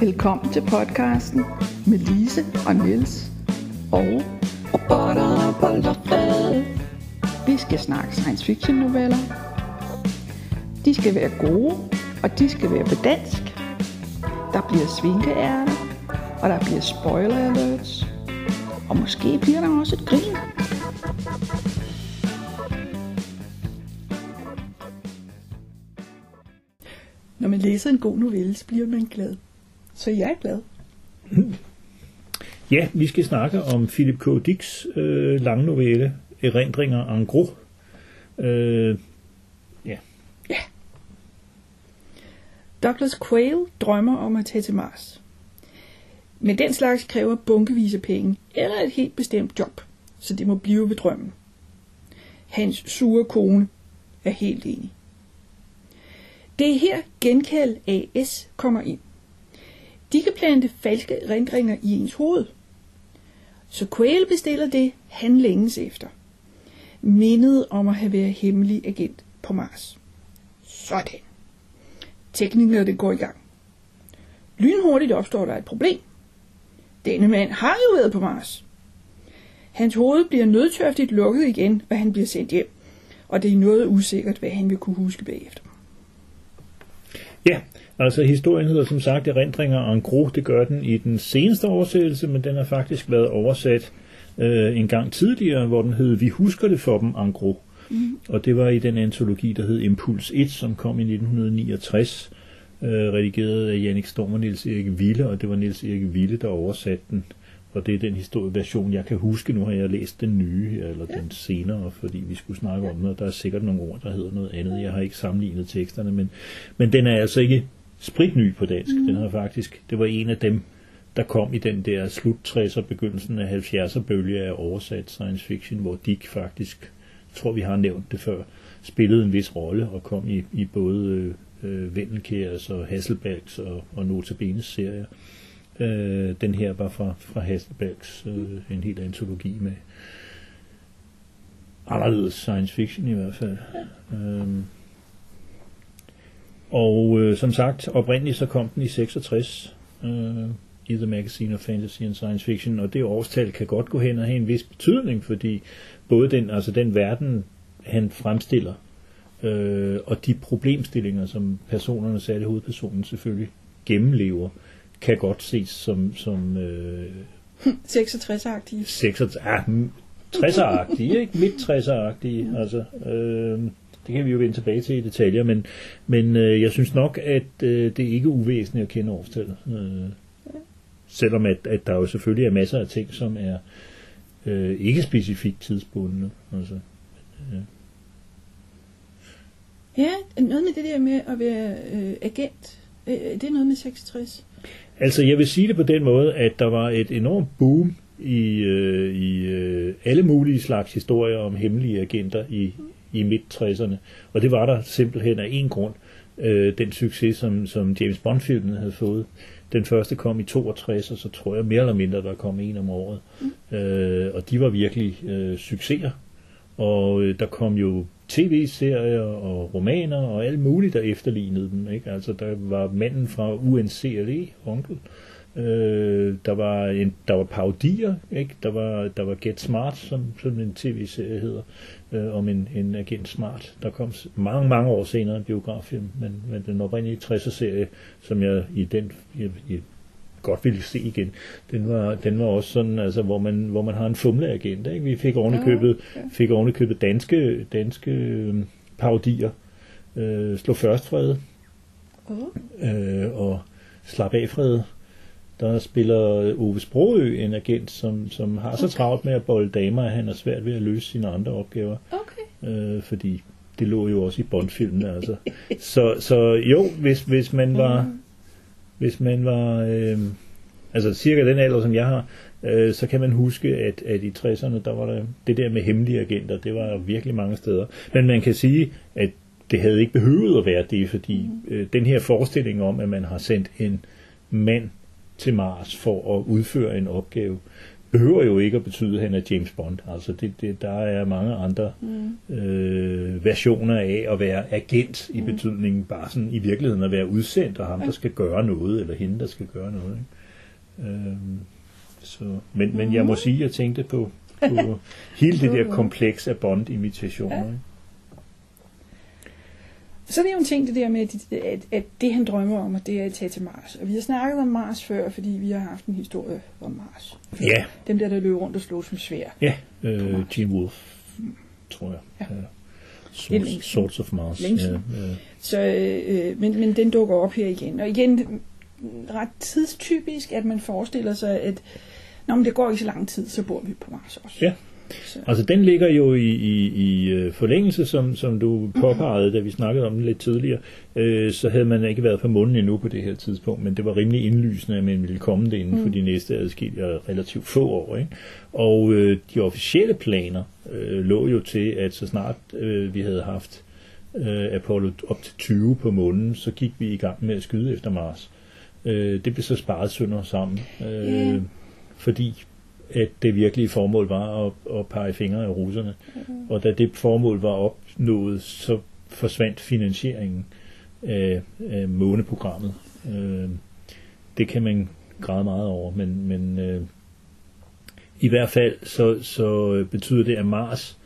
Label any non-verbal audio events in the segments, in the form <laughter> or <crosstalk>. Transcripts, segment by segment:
Velkommen til podcasten med Lise og Niels og Robotter, bollerfred. vi skal snakke science fiction noveller. De skal være gode, og de skal være på dansk. Der bliver svinkeærter, og der bliver spoiler alerts. Og måske bliver der også et grin. Når man læser en god novelle, så bliver man glad. Så jeg er glad. Ja, vi skal snakke om Philip K. Dicks øh, lange novelle, Erindringer en gros. Øh, ja. Douglas Quayle drømmer om at tage til Mars. Men den slags kræver bunkevis af penge eller et helt bestemt job, så det må blive ved drømmen. Hans sure kone er helt enig. Det er her genkald AS kommer ind. De kan plante falske rindringer i ens hoved. Så Quayle bestiller det, han længes efter. Mindet om at have været hemmelig agent på Mars. Sådan. Teknikerne går i gang. Lynhurtigt opstår der et problem. Denne mand har jo været på Mars. Hans hoved bliver nødtørftigt lukket igen, og han bliver sendt hjem. Og det er noget usikkert, hvad han vil kunne huske bagefter ja, altså historien hedder som sagt Erindringer en gros. Det gør den i den seneste oversættelse, men den har faktisk været oversat øh, en gang tidligere, hvor den hed Vi husker det for dem en gros. Mm. Og det var i den antologi, der hed Impuls 1, som kom i 1969, øh, redigeret af Jannik Storm og Niels Erik Ville, og det var Niels Erik Ville, der oversatte den. Og det er den historieversion, jeg kan huske. Nu har jeg læst den nye, eller den senere, fordi vi skulle snakke om den, og der er sikkert nogle ord, der hedder noget andet. Jeg har ikke sammenlignet teksterne, men, men den er altså ikke spritny på dansk. Mm. Den har faktisk, det var en af dem, der kom i den der slut 60'er, begyndelsen af 70'er bølge af oversat science fiction, hvor Dick faktisk, tror vi har nævnt det før, spillede en vis rolle og kom i, i både øh, Vendelkærs og Hasselbalgs og, og Notabenes serier. Øh, Øh, den her var fra, fra Hasselbergs, øh, en helt antologi med anderledes science fiction i hvert fald. Ja. Øhm, og øh, som sagt, oprindeligt så kom den i 66 øh, i The Magazine of Fantasy and Science Fiction, og det årstal kan godt gå hen og have en vis betydning, fordi både den, altså den verden, han fremstiller, øh, og de problemstillinger, som personerne, særligt hovedpersonen selvfølgelig, gennemlever, kan godt ses som, som øh, 66-agtige. 66, ah, 60'er-agtige, ikke? Midt 60'er-agtige, altså. Øh, det kan vi jo vende tilbage til i detaljer, men, men øh, jeg synes nok, at øh, det er ikke uvæsentligt at kende årstallet. Øh, selvom at, at der jo selvfølgelig er masser af ting, som er øh, ikke specifikt tidsbundne. Altså, ja. Ja, noget med det der med at være øh, agent. Øh, det er noget med 66. Altså, jeg vil sige det på den måde, at der var et enormt boom i, øh, i øh, alle mulige slags historier om hemmelige agenter i, i midt-60'erne. Og det var der simpelthen af en grund. Øh, den succes, som, som James Bond-filmen havde fået. Den første kom i 62, og så tror jeg mere eller mindre, der kom en om året. Mm. Øh, og de var virkelig øh, succeser. Og øh, der kom jo tv-serier og romaner og alt muligt, der efterlignede dem. Ikke? Altså, der var manden fra UNCLE, onkel. Øh, der var en, der var parodier, ikke? Der var der var Get Smart, som, som en tv-serie hedder, øh, om en, en agent Smart. Der kom mange mange år senere en biograffilm, men, men den oprindelige 60'er serie, som jeg i den i, i godt ville se igen, den var den var også sådan, altså hvor man hvor man har en fumleagent, ikke? Vi fik ovenikøbet Ja, ja. fik ovenikøbet danske danske øh, parodier. Øh, slå først fred Oh. øh, og slap af fred. Der spiller Ove Sprogø en agent, som, som har så travlt med at bolde damer, at han er svært ved at løse sine andre opgaver. Okay. Øh, fordi det lå jo også i Bond-filmene. Altså. Så, så jo, hvis, hvis man var, hvis man var øh, altså cirka den alder, som jeg har, øh, så kan man huske, at, at i 60'erne, der var der det der med hemmelige agenter, det var virkelig mange steder. Men man kan sige, at det havde ikke behøvet at være det, fordi øh, den her forestilling om, at man har sendt en mand til Mars for at udføre en opgave, behøver jo ikke at betyde, at han er James Bond. Altså det, det, der er mange andre mm. øh, versioner af at være agent i mm. betydningen bare sådan i virkeligheden at være udsendt, og ham, der skal gøre noget, eller hende, der skal gøre noget. Ikke? Øh, så, men, men jeg må sige, at jeg tænkte på, på <laughs> hele det der kompleks af Bond-imitationer. Ja. Så er det jo en ting, det der med, at, at det han drømmer om, at det er at tage til Mars. Og vi har snakket om Mars før, fordi vi har haft en historie om Mars. Ja. Dem der, der løber rundt og slår som svær. Ja, øh, Gene Wolfe, tror jeg. Ja. Ja. Swords, Swords of Mars. Længe Ja, ja. Så, øh, men, men den dukker op her igen. Og igen, ret tidstypisk, at man forestiller sig, at Nå, men det går ikke så lang tid, så bor vi på Mars også. Ja. Så, Altså den ligger jo i, i, i øh, forlængelse, som, som du påpegede, da vi snakkede om det lidt tidligere. Øh, så havde man ikke været på månen endnu på det her tidspunkt, men det var rimelig indlysende, at man ville komme det inden for de næste adskillige relativt få år. Ikke? Og øh, de officielle planer øh, lå jo til, at så snart øh, vi havde haft øh, Apollo op til 20 på månen, så gik vi i gang med at skyde efter Mars. Øh, det blev så sparet sønder sammen, øh, Ja. fordi at det virkelige formål var at, at pege fingre af russerne. Og da det formål var opnået, så forsvandt finansieringen af, af måneprogrammet. Øh, det kan man græde meget over, men, men øh, i hvert fald så, så betyder det, at Mars,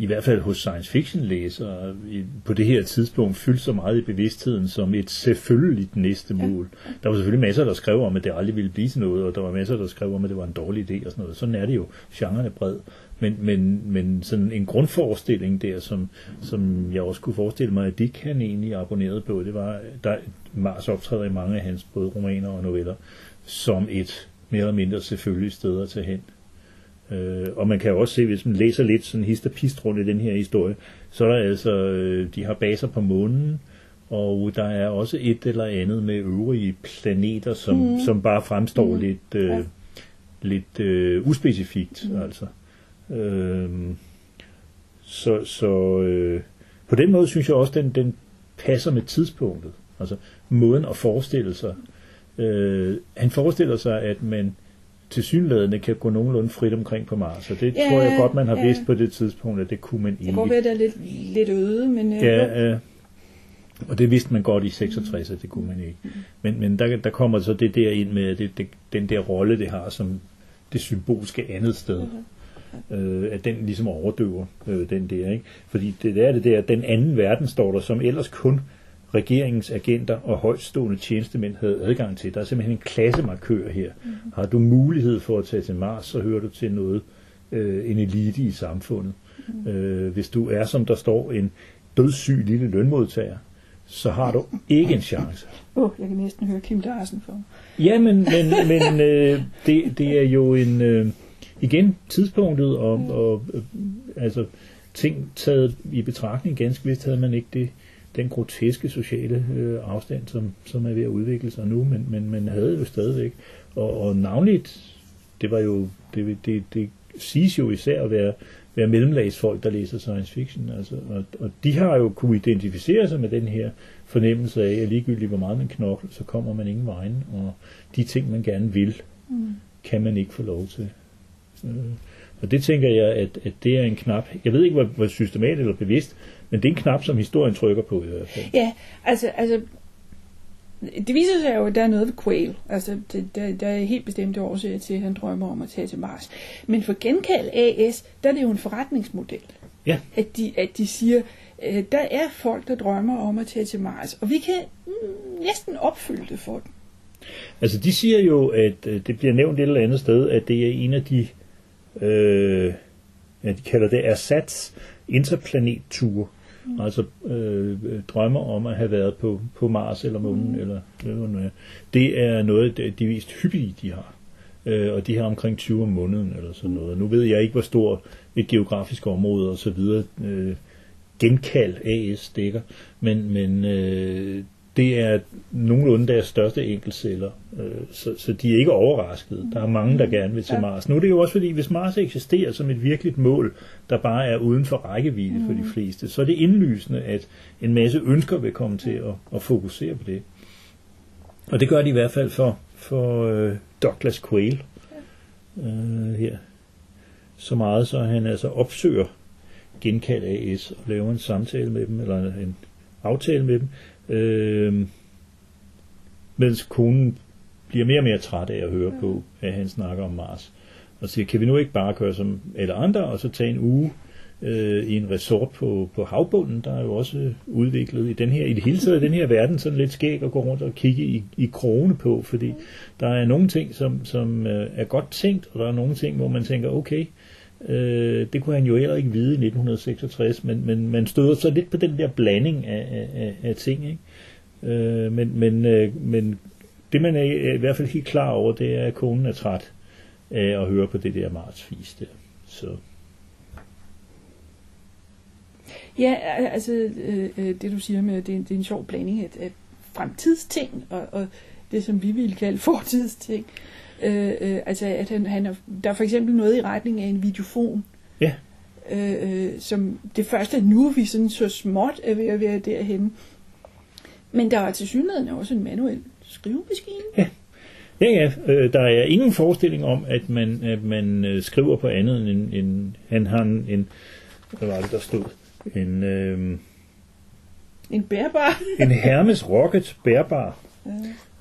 i hvert fald hos science fiction læsere, på det her tidspunkt fyldte så meget i bevidstheden som et selvfølgeligt næste mål. Der var selvfølgelig masser, der skrev om, at det aldrig ville blive til noget, og der var masser, der skrev om, at det var en dårlig idé og sådan noget. Sådan er det jo. Genren er bred. Men, men, men sådan en grundforestilling der, som, som jeg også kunne forestille mig, at Dick han egentlig abonnerede på, det var, der Mars optræder i mange af hans både romaner og noveller, som et mere eller mindre selvfølgeligt sted at tage hen. Øh, og man kan jo også se, hvis man læser lidt sådan hist rundt i den her historie, så er der altså, øh, de har baser på månen, og der er også et eller andet med øvrige planeter, som, mm. som bare fremstår mm. lidt, øh, Ja. lidt øh, uspecifikt. Mm. Altså. Øh, så så øh, på den måde synes jeg også, den, den passer med tidspunktet. Altså måden at forestille sig. Øh, han forestiller sig, at man til synlædende kan gå nogenlunde frit omkring på Mars, og det Ja, tror jeg godt, man har ja. vidst på det tidspunkt, at det kunne man det ikke. kan godt være, at det er lidt, lidt øde, men... øh. Ja, øh, og det vidste man godt i 66, at det kunne man ikke. Men, men der, der kommer så det der ind med det, det, den der rolle, det har som det symbolske andet sted. Øh, at den ligesom overdøver øh, den der. Ikke? Fordi det er det der, den anden verden står der, som ellers kun regeringens agenter og højtstående tjenestemænd havde adgang til. Der er simpelthen en klassemarkør her. Mm-hmm. Har du mulighed for at tage til Mars, så hører du til noget, øh, en elite i samfundet. Mm-hmm. Øh, hvis du er, som der står, en dødssyg lille lønmodtager, så har du ikke en chance. Åh, oh, jeg kan næsten høre Kim Larsen for. Ja, men, men, men øh, det, det er jo en øh, igen tidspunktet og, og øh, altså ting taget i betragtning. Ganske vist havde man ikke det, den groteske sociale øh, afstand, som, som er ved at udvikle sig nu, men, men man havde jo stadigvæk. Og, og navnligt, det var jo det, det, det siges jo især at være, være mellemlagsfolk, der læser science fiction. Altså, og, og de har jo kunne identificere sig med den her fornemmelse af, at ligegyldigt hvor meget man knokler, så kommer man ingen vejen, og de ting, man gerne vil, mm. kan man ikke få lov til. Øh, og det tænker jeg, at, at det er en knap, jeg ved ikke, hvor, hvor systematisk eller bevidst, men det er en knap, som historien trykker på i hvert fald. Ja, altså, altså det viser sig jo, at der er noget ved Quail. Altså, det, der, der er helt bestemte årsager til, at han drømmer om at tage til Mars. Men for Genkald AS, der er det jo en forretningsmodel. Ja. At de, at de siger, øh, der er folk, der drømmer om at tage til Mars, og vi kan mm, næsten opfylde det for dem. Altså, de siger jo, at øh, det bliver nævnt et eller andet sted, at det er en af de, øh, ja, de kalder det ersats interplanetture. Mm. Altså øh, drømmer om at have været på, på Mars eller månen, mm. eller er. Det er noget af de mest hyppige, de har. Øh, og de har omkring 20 om måneden eller sådan noget. Nu ved jeg ikke, hvor stor et geografisk område og så videre øh, genkald AS dækker, men, men øh, det er nogenlunde deres største enkeltceller, øh, så, så de er ikke overraskede. Der er mange, der gerne vil til Ja. Mars. Nu er det jo også fordi, hvis Mars eksisterer som et virkeligt mål, der bare er uden for rækkevidde for de fleste, så er det indlysende, at en masse ønsker vil komme til at, at fokusere på det. Og det gør de i hvert fald for, for øh, Douglas Quayle. øh, her. Så meget, så han altså opsøger genkald AS og laver en samtale med dem, eller en aftale med dem, øh, mens konen bliver mere og mere træt af at høre på, at han snakker om Mars. Og siger, kan vi nu ikke bare gøre som alle andre, og så tage en uge øh, i en resort på, på havbunden, der er jo også udviklet i den her, i det hele taget i den her verden, sådan lidt skæg at gå rundt og kigge i, i krone på, fordi der er nogle ting, som, som øh, er godt tænkt, og der er nogle ting, hvor man tænker, okay, øh, det kunne han jo heller ikke vide i 1966, men, men man støder så lidt på den der blanding af, af, af, ting, ikke? Øh, men, men, øh, men det man er i hvert fald helt klar over, det er, at konen er træt af at høre på det der martsfis der. Så Ja, altså øh, øh, det du siger med, det, er- det er en sjov blanding af, af fremtidsting og, og det, som vi ville kalde fortidsting. Øh, øh, altså, at han, han er, der er for eksempel noget i retning af en videofon, ja, øh, øh, som det første er nu, vi sådan så småt er ved at være derhen. Men der er til synligheden også en manuel skrivemaskine. Ja, ja, øh, der er ingen forestilling om, at man, at man øh, skriver på andet end, end han har en, en, hvad var det, der stod? En, øh, En bærbar. en Hermes Rocket bærbar. Ja.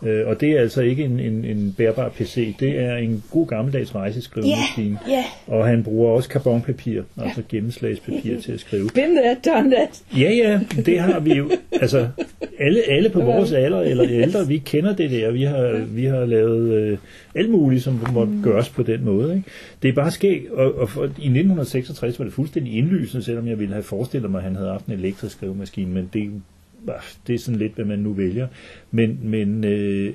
Øh, og det er altså ikke en, en, en bærbar PC, det er en god gammeldags rejseskrivemaskine. ja. Og han bruger også karbonpapir, altså gennemslagspapir til at skrive. Been there, done that. Ja, ja, det har vi jo. Altså, alle, alle på vores alder eller ældre, vi kender det der. Vi har, vi har lavet øh, alt muligt, som måtte gøres på den måde. Ikke? Det er bare skægt. Og, og for, i 1966 var det fuldstændig indlysende, selvom jeg ville have forestillet mig, at han havde haft en elektrisk skrivemaskine, men det, det er sådan lidt, hvad man nu vælger. Men, men øh,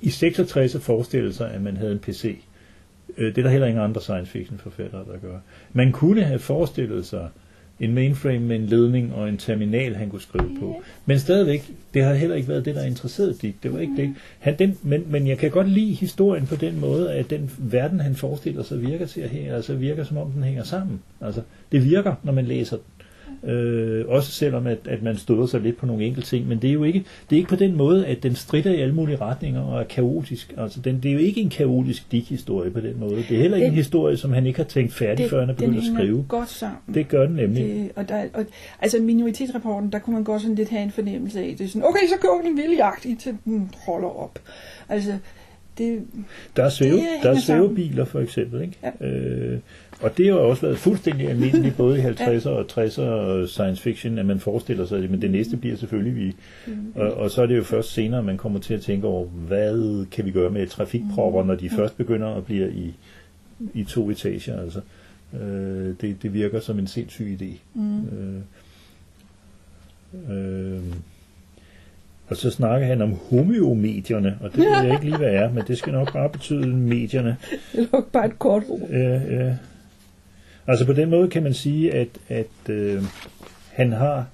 i 66 forestillede sig, at man havde en PC. Øh, det er der heller ingen andre science fiction forfattere, der gør. Man kunne have forestillet sig en mainframe med en ledning og en terminal, han kunne skrive på. Men stadigvæk, det har heller ikke været det, der interesserede Dick. Det var ikke det. Han, den, men, men jeg kan godt lide historien på den måde, at den verden, han forestiller sig, virker til at hænge, altså virker som om den hænger sammen. Altså, det virker, når man læser den. Øh, også selvom at, at man støder sig lidt på nogle enkelte ting, men det er jo ikke, det er ikke på den måde, at den strider i alle mulige retninger og er kaotisk. Altså, den, det er jo ikke en kaotisk Dick-historie på den måde. Det er heller ikke Den- en historie, som han ikke har tænkt færdig, før han er begyndt at skrive. godt sammen. Det gør den nemlig. Det, og der, og, altså minoritetsrapporten, der kunne man godt sådan lidt have en fornemmelse af, det er sådan, okay, så går den vildjagt i til den holder op. Altså, det, Der er, svæve, Det der er hænger sammen. svævebiler for eksempel, ikke? Ja. Øh, og det har også været fuldstændig almindeligt, både i <laughs> 50'er og 60'er og science fiction, at man forestiller sig det, men det næste bliver selvfølgelig vi. Mm. Og, og så er det jo først senere, man kommer til at tænke over, hvad kan vi gøre med trafikpropper, når de først begynder at blive i, i to etager, altså. Øh, det, det virker som en sindssyg idé. mm, Øh, øh, og så snakker han om homeomedierne, og det ved jeg ikke lige, hvad er, men det skal nok bare betyde medierne. det er nok bare et kort ord. Ja, ja. Altså på den måde kan man sige, at, at øh, han har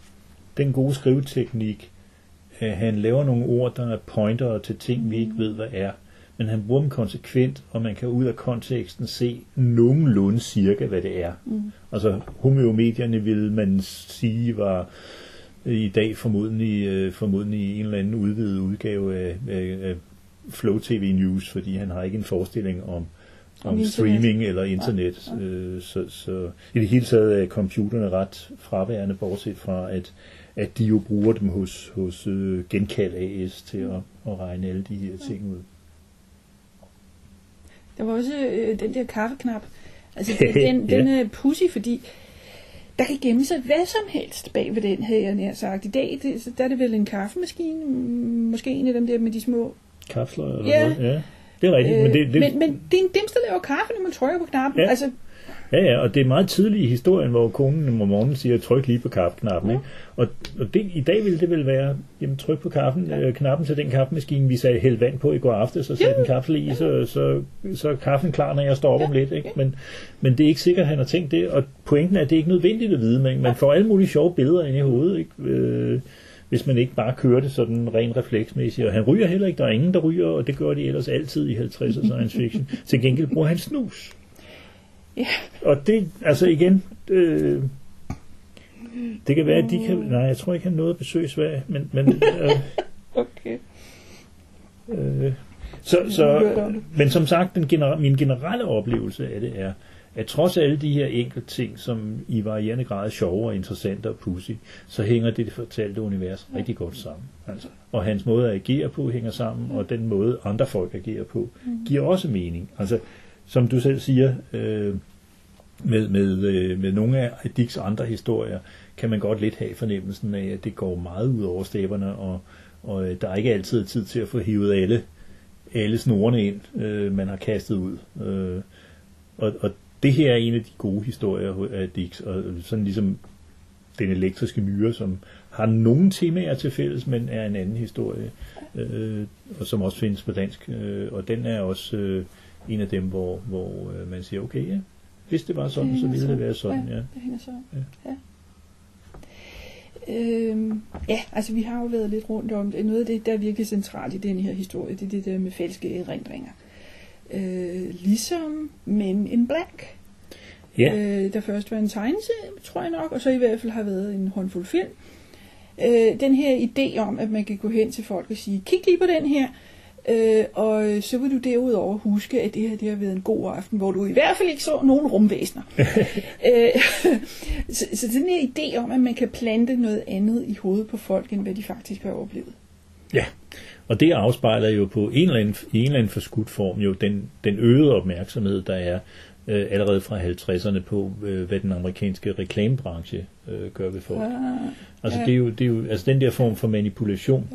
den gode skriveteknik, at han laver nogle ord, der er pointer til ting, vi ikke ved, hvad er. Men han bruger dem konsekvent, og man kan ud af konteksten se nogenlunde cirka, hvad det er. Mm. Altså homeomedierne vil man sige var i dag formodentlig, øh, formodentlig en eller anden udvidet udgave af, af, af Flow TV News, fordi han har ikke en forestilling om, Om om internet. streaming eller internet. Nej, Øh, så, så i det hele taget er computerne ret fraværende, bortset fra at, at de jo bruger dem hos, hos øh, Genkald AS til at, at regne alle de her ting ud. Der var også øh, den der kaffeknap. Altså, Ja. <laughs> den, den er pussy, fordi der kan gemme sig hvad som helst bag ved den, havde jeg nær sagt. I dag, det, så der er det vel en kaffemaskine, mm, måske en af dem der med de små... Kapsler eller Ja. noget? Ja, det er rigtigt. Øh, men, det, det, men, men det er en dims, der laver kaffe, når man trykker på knappen. Ja. Altså, Ja, ja, og det er meget tidligt i historien, hvor konen om morgenen siger, tryk lige på kaffeknappen. Ja. Ikke? Og, og det, i dag ville det vel være, jamen tryk på kaffen, øh, knappen til den kaffemaskine, vi sagde hælde vand på i går aftes, og satte Ja. en kapsel i, så, så, så er kaffen klar, når jeg står op Ja. om lidt. Ikke? Men, men det er ikke sikkert, at han har tænkt det, og pointen er, at det er ikke nødvendigt at vide, men man får alle mulige sjove billeder ind i hovedet, ikke? Øh, hvis man ikke bare kører det sådan rent refleksmæssigt. Og han ryger heller ikke, der er ingen, der ryger, og det gør de ellers altid i 50'er science fiction. <laughs> Til gengæld bruger han snus. Ja. Og det, altså igen, øh, det kan være, at de kan, nej, jeg tror ikke, han nåede at besøge Sverige, men, men øh, <laughs> okay. øh, Så, så, men som sagt, den genera- min generelle oplevelse af det er, at trods alle de her enkelte ting, som i varierende grad er sjove og interessante og pussy, så hænger det, det fortalte univers rigtig godt sammen. Altså. Og hans måde at agere på hænger sammen, og den måde andre folk agerer på, giver også mening. Altså, som du selv siger, øh, med, med, øh, med nogle af Dicks andre historier, kan man godt lidt have fornemmelsen af, at det går meget ud over stæberne, og, og øh, der er ikke altid tid til at få hivet alle, alle snorene ind, øh, man har kastet ud. Øh, og, og det her er en af de gode historier af Dix, og sådan ligesom den elektriske myre, som har nogle temaer til fælles, men er en anden historie, øh, og som også findes på dansk. Øh, og den er også øh, en af dem, hvor, hvor øh, man siger, okay, ja, hvis det var sådan, Det så ville det sammen. være sådan, ja. Det hænger sammen. Ja. Ja. Øhm, ja, altså vi har jo været lidt rundt om det. Noget af det, der er virkelig centralt i den her historie, det er det der med falske erindringer. Øh, ligesom Men in Black, Ja, øh, der først var en tegneserie, tror jeg nok, og så i hvert fald har været en håndfuld film. Øh, den her idé om, at man kan gå hen til folk og sige, kig lige på den her, øh, og så vil du derudover huske, at det her det har været en god aften, hvor du i hvert fald ikke så nogen rumvæsener. <laughs> øh, <laughs> så, så den her idé om, at man kan plante noget andet i hovedet på folk, end hvad de faktisk har oplevet. ja. Og det afspejler jo på en eller anden, en eller anden forskudt form jo den, den øgede opmærksomhed, der er øh, allerede fra 50'erne på, øh, hvad den amerikanske reklamebranche øh, gør ved folk. Ah, Altså, Ja. det er jo, det er jo altså den der form for manipulation,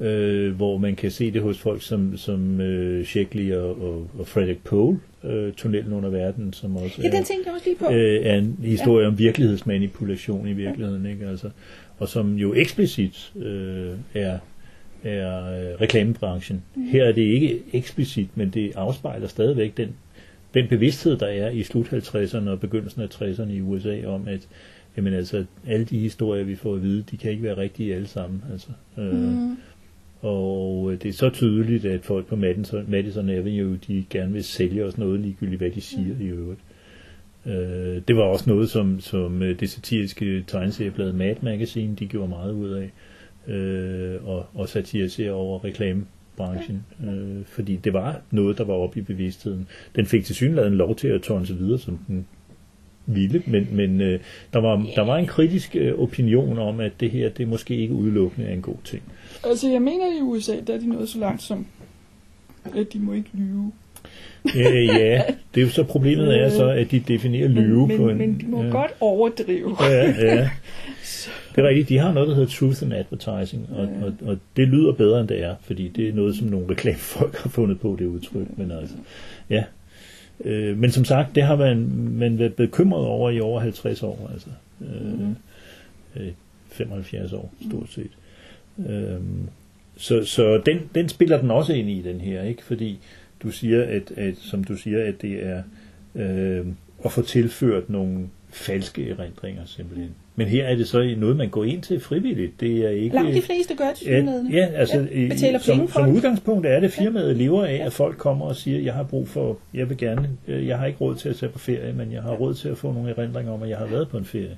øh, hvor man kan se det hos folk som, som øh, Sheckley og, og, og Frederick Pohl, øh, Tunnelen under verden, som også ja, er, den tænkte jeg også lige på. øh, er en historie ja. om virkelighedsmanipulation i virkeligheden, ikke? Altså, og som jo eksplicit øh, er, er øh, reklamebranchen. Mm. Her er det ikke eksplicit, men det afspejler stadigvæk den, den bevidsthed, der er i slut 50'erne og begyndelsen af 60'erne i USA om, at jamen altså, alle de historier, vi får at vide, de kan ikke være rigtige alle sammen. Altså, øh, Mm. og øh, det er så tydeligt, at folk på Madison, Madison Avenue, de gerne vil sælge os noget ligegyldigt, hvad de siger i øvrigt. Øh, det var også noget, som, som øh, det satiriske tegneserieblad Mad Magazine, de gjorde meget ud af, øh, og, og satirisere over reklamebranchen, øh, fordi det var noget, der var oppe i bevidstheden. Den fik til synligheden lov til at tonse videre, som den ville, men, men øh, der, var, der var en kritisk øh, opinion om, at det her, det måske ikke udelukkende er en god ting. Altså, jeg mener, i USA, der er de nået så langt som, at de må ikke lyve. Øh, ja, det er jo så problemet er så, at de definerer lyve men, på men, en... men de må ja. godt overdrive. Ja, ja. <laughs> Det er rigtigt. De har noget, der hedder Truth in Advertising, og, og, og det lyder bedre, end det er, fordi det er noget, som nogle reklamefolk <laughs> har fundet på, det udtryk. Men altså, ja. Øh, men som sagt, det har man, man været bekymret over i over 50 år, altså. Øh, øh, 75 år, stort set. Øh, så så den, den spiller den også ind i, den her, ikke? Fordi du siger, at, at som du siger, at det er øh, at få tilført nogle falske erindringer, simpelthen. Men her er det så noget, man går ind til frivilligt. Det er ikke... Langt de fleste gør til Ja, synligheden. ja, altså Ja, betaler som, penge for som det. udgangspunkt er det firmaet lever af, at folk kommer og siger, jeg har brug for, jeg vil gerne, øh, jeg har ikke råd til at tage på ferie, men jeg har råd til at få nogle erindringer om, at jeg har været på en ferie.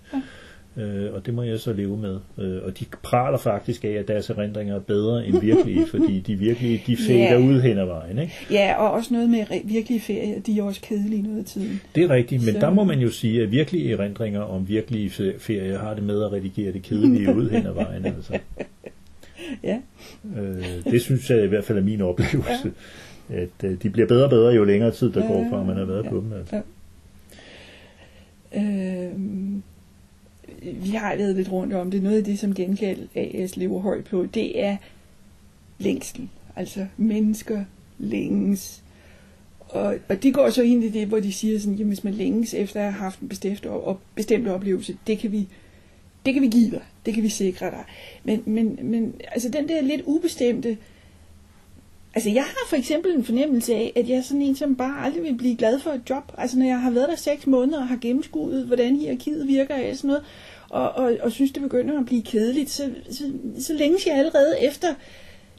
Øh, og det må jeg så leve med. Øh, og de praler faktisk af, at deres erindringer er bedre end virkelige, <laughs> fordi de virkelige, de fader Ja. ud hen ad vejen. Ikke? Ja, og også noget med virkelige ferier, de er også kedelige noget af tiden. Det er rigtigt, men Så- der må man jo sige, at virkelige erindringer om virkelige fe- ferier har det med at redigere det kedelige ud hen ad vejen. <laughs> Altså. Ja. Øh, det synes jeg i hvert fald er min oplevelse. At øh, de bliver bedre og bedre, jo længere tid der går fra, man har været Ja. på dem. Altså. Øhm, vi har været lidt rundt om det. Noget af det, som gengæld AS lever højt på, det er længsel. Altså mennesker længes. Og, og det går så ind i det, hvor de siger sådan, jamen hvis man længes efter at have haft en bestemt, op, bestemt oplevelse, det kan vi det kan vi give dig, det kan vi sikre dig. Men, men, men altså den der lidt ubestemte, altså jeg har for eksempel en fornemmelse af, at jeg er sådan en, som bare aldrig vil blive glad for et job. Altså når jeg har været der seks måneder og har gennemskuet, hvordan hierarkiet virker og sådan noget, og, og, og synes, det begynder at blive kedeligt, så, så, så længes jeg allerede efter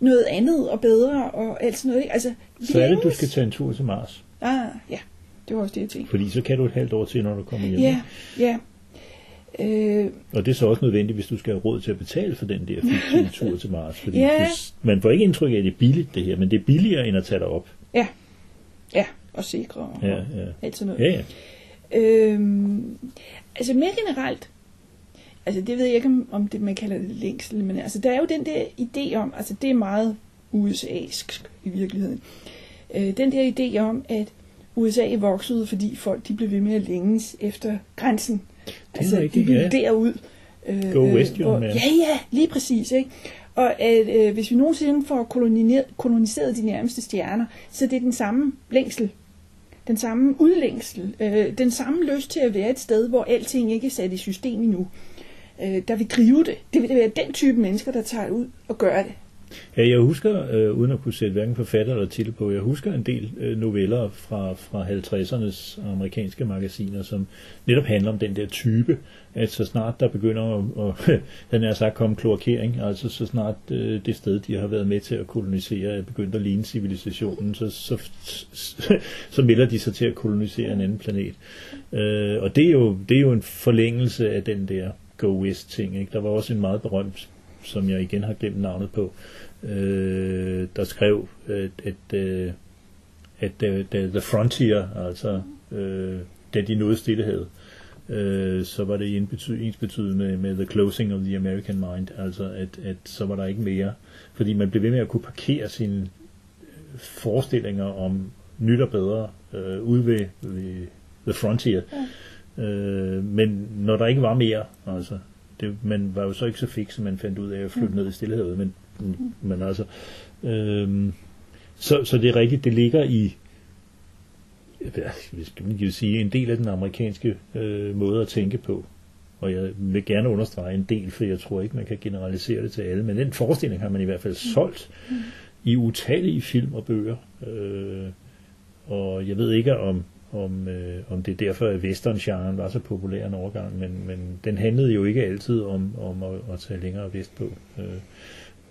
noget andet og bedre og alt sådan noget. Ikke? Altså, Så er det, du skal tage en tur til Mars. Ah, ja, det var også det, jeg tænkte. Fordi så kan du et halvt år til, når du kommer hjem. Ja, ja. Øh, Og det er så også nødvendigt, hvis du skal have råd til at betale for den der tur til Mars. Fordi <laughs> Ja. hvis, man får ikke indtryk af, at det er billigt det her, men det er billigere end at tage dig op. ja, ja, og sikre og Ja, ja. alt sådan noget. Ja, ja. Øhm, altså mere generelt, altså det ved jeg ikke, om, om det, man kalder det længsel, men altså der er jo den der idé om, altså det er meget USA'sk i virkeligheden, øh, den der idé om, at USA voksede, fordi folk de blev ved med at længes efter grænsen. Altså rigtigt, de ja. derud. Øh, Go west, øh, jo, hvor- man. Ja, ja, lige præcis. Ikke? Og at øh, hvis vi nogensinde får koloniseret, koloniseret de nærmeste stjerner, så det er den samme længsel, den samme udlængsel, øh, den samme lyst til at være et sted, hvor alting ikke er sat i system endnu, øh, der vil drive det. Det vil være den type mennesker, der tager ud og gør det. Ja, jeg husker, øh, uden at kunne sætte hverken forfatter eller titel på, jeg husker en del øh, noveller fra, fra 50'ernes amerikanske magasiner, som netop handler om den der type, at så snart der begynder at, at <laughs> den er sagt komme kloakering, altså så snart øh, det sted, de har været med til at kolonisere, er begyndt at ligne civilisationen, så, så, så, <laughs> så melder de sig til at kolonisere en anden planet. Øh, og det er, jo, det er jo en forlængelse af den der Go West ting. Ikke? Der var også en meget berømt som jeg igen har glemt navnet på, øh, der skrev, at, at, øh, at uh, the, the Frontier, altså øh, da de nåede stillehavet, øh, så var det ens betydende med, med The Closing of the American Mind, altså at, at så var der ikke mere, fordi man blev ved med at kunne parkere sine forestillinger om nyt og bedre øh, ude ved, ved The Frontier. Ja. Øh, men når der ikke var mere, altså, det, man var jo så ikke så fik, som man fandt ud af at flytte mm. ned i stillehavet, men, mm. men altså, øh, så, så det er rigtigt, det ligger i, skal man jo sige, en del af den amerikanske øh, måde at tænke på. Og jeg vil gerne understrege en del, for jeg tror ikke, man kan generalisere det til alle, men den forestilling har man i hvert fald solgt mm. i utallige film og bøger. Øh, og jeg ved ikke om, om, øh, om det er derfor, at western var så populær en overgang, men, men den handlede jo ikke altid om, om at, at tage længere vestpå. Øh,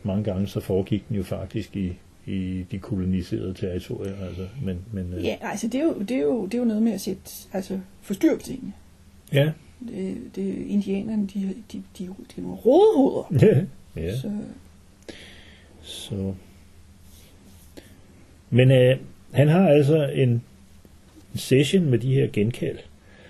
mange gange så foregik den jo faktisk i, i de koloniserede territorier. Altså, men, men, øh, Ja, altså det er, jo, det, er jo, det er jo noget med at sætte, altså forstyrre på tingene. ja. Det, det, indianerne, de, de, de, de er nogle rådehoveder. <laughs> ja. ja. Så, Så. Men øh, han har altså en session med de her genkald.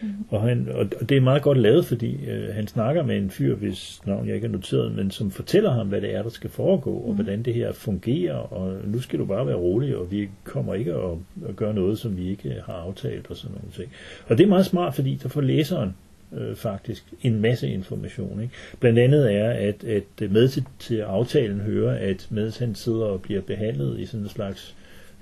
Mm. Og, han, og det er meget godt lavet, fordi øh, han snakker med en fyr, hvis navn jeg ikke har noteret, men som fortæller ham, hvad det er, der skal foregå, og hvordan det her fungerer, og nu skal du bare være rolig, og vi kommer ikke at, at gøre noget, som vi ikke har aftalt, og sådan nogle ting. Og det er meget smart, fordi der får læseren øh, faktisk en masse information. Ikke? Blandt andet er, at, at med til, til aftalen hører, at mens han sidder og bliver behandlet i sådan en slags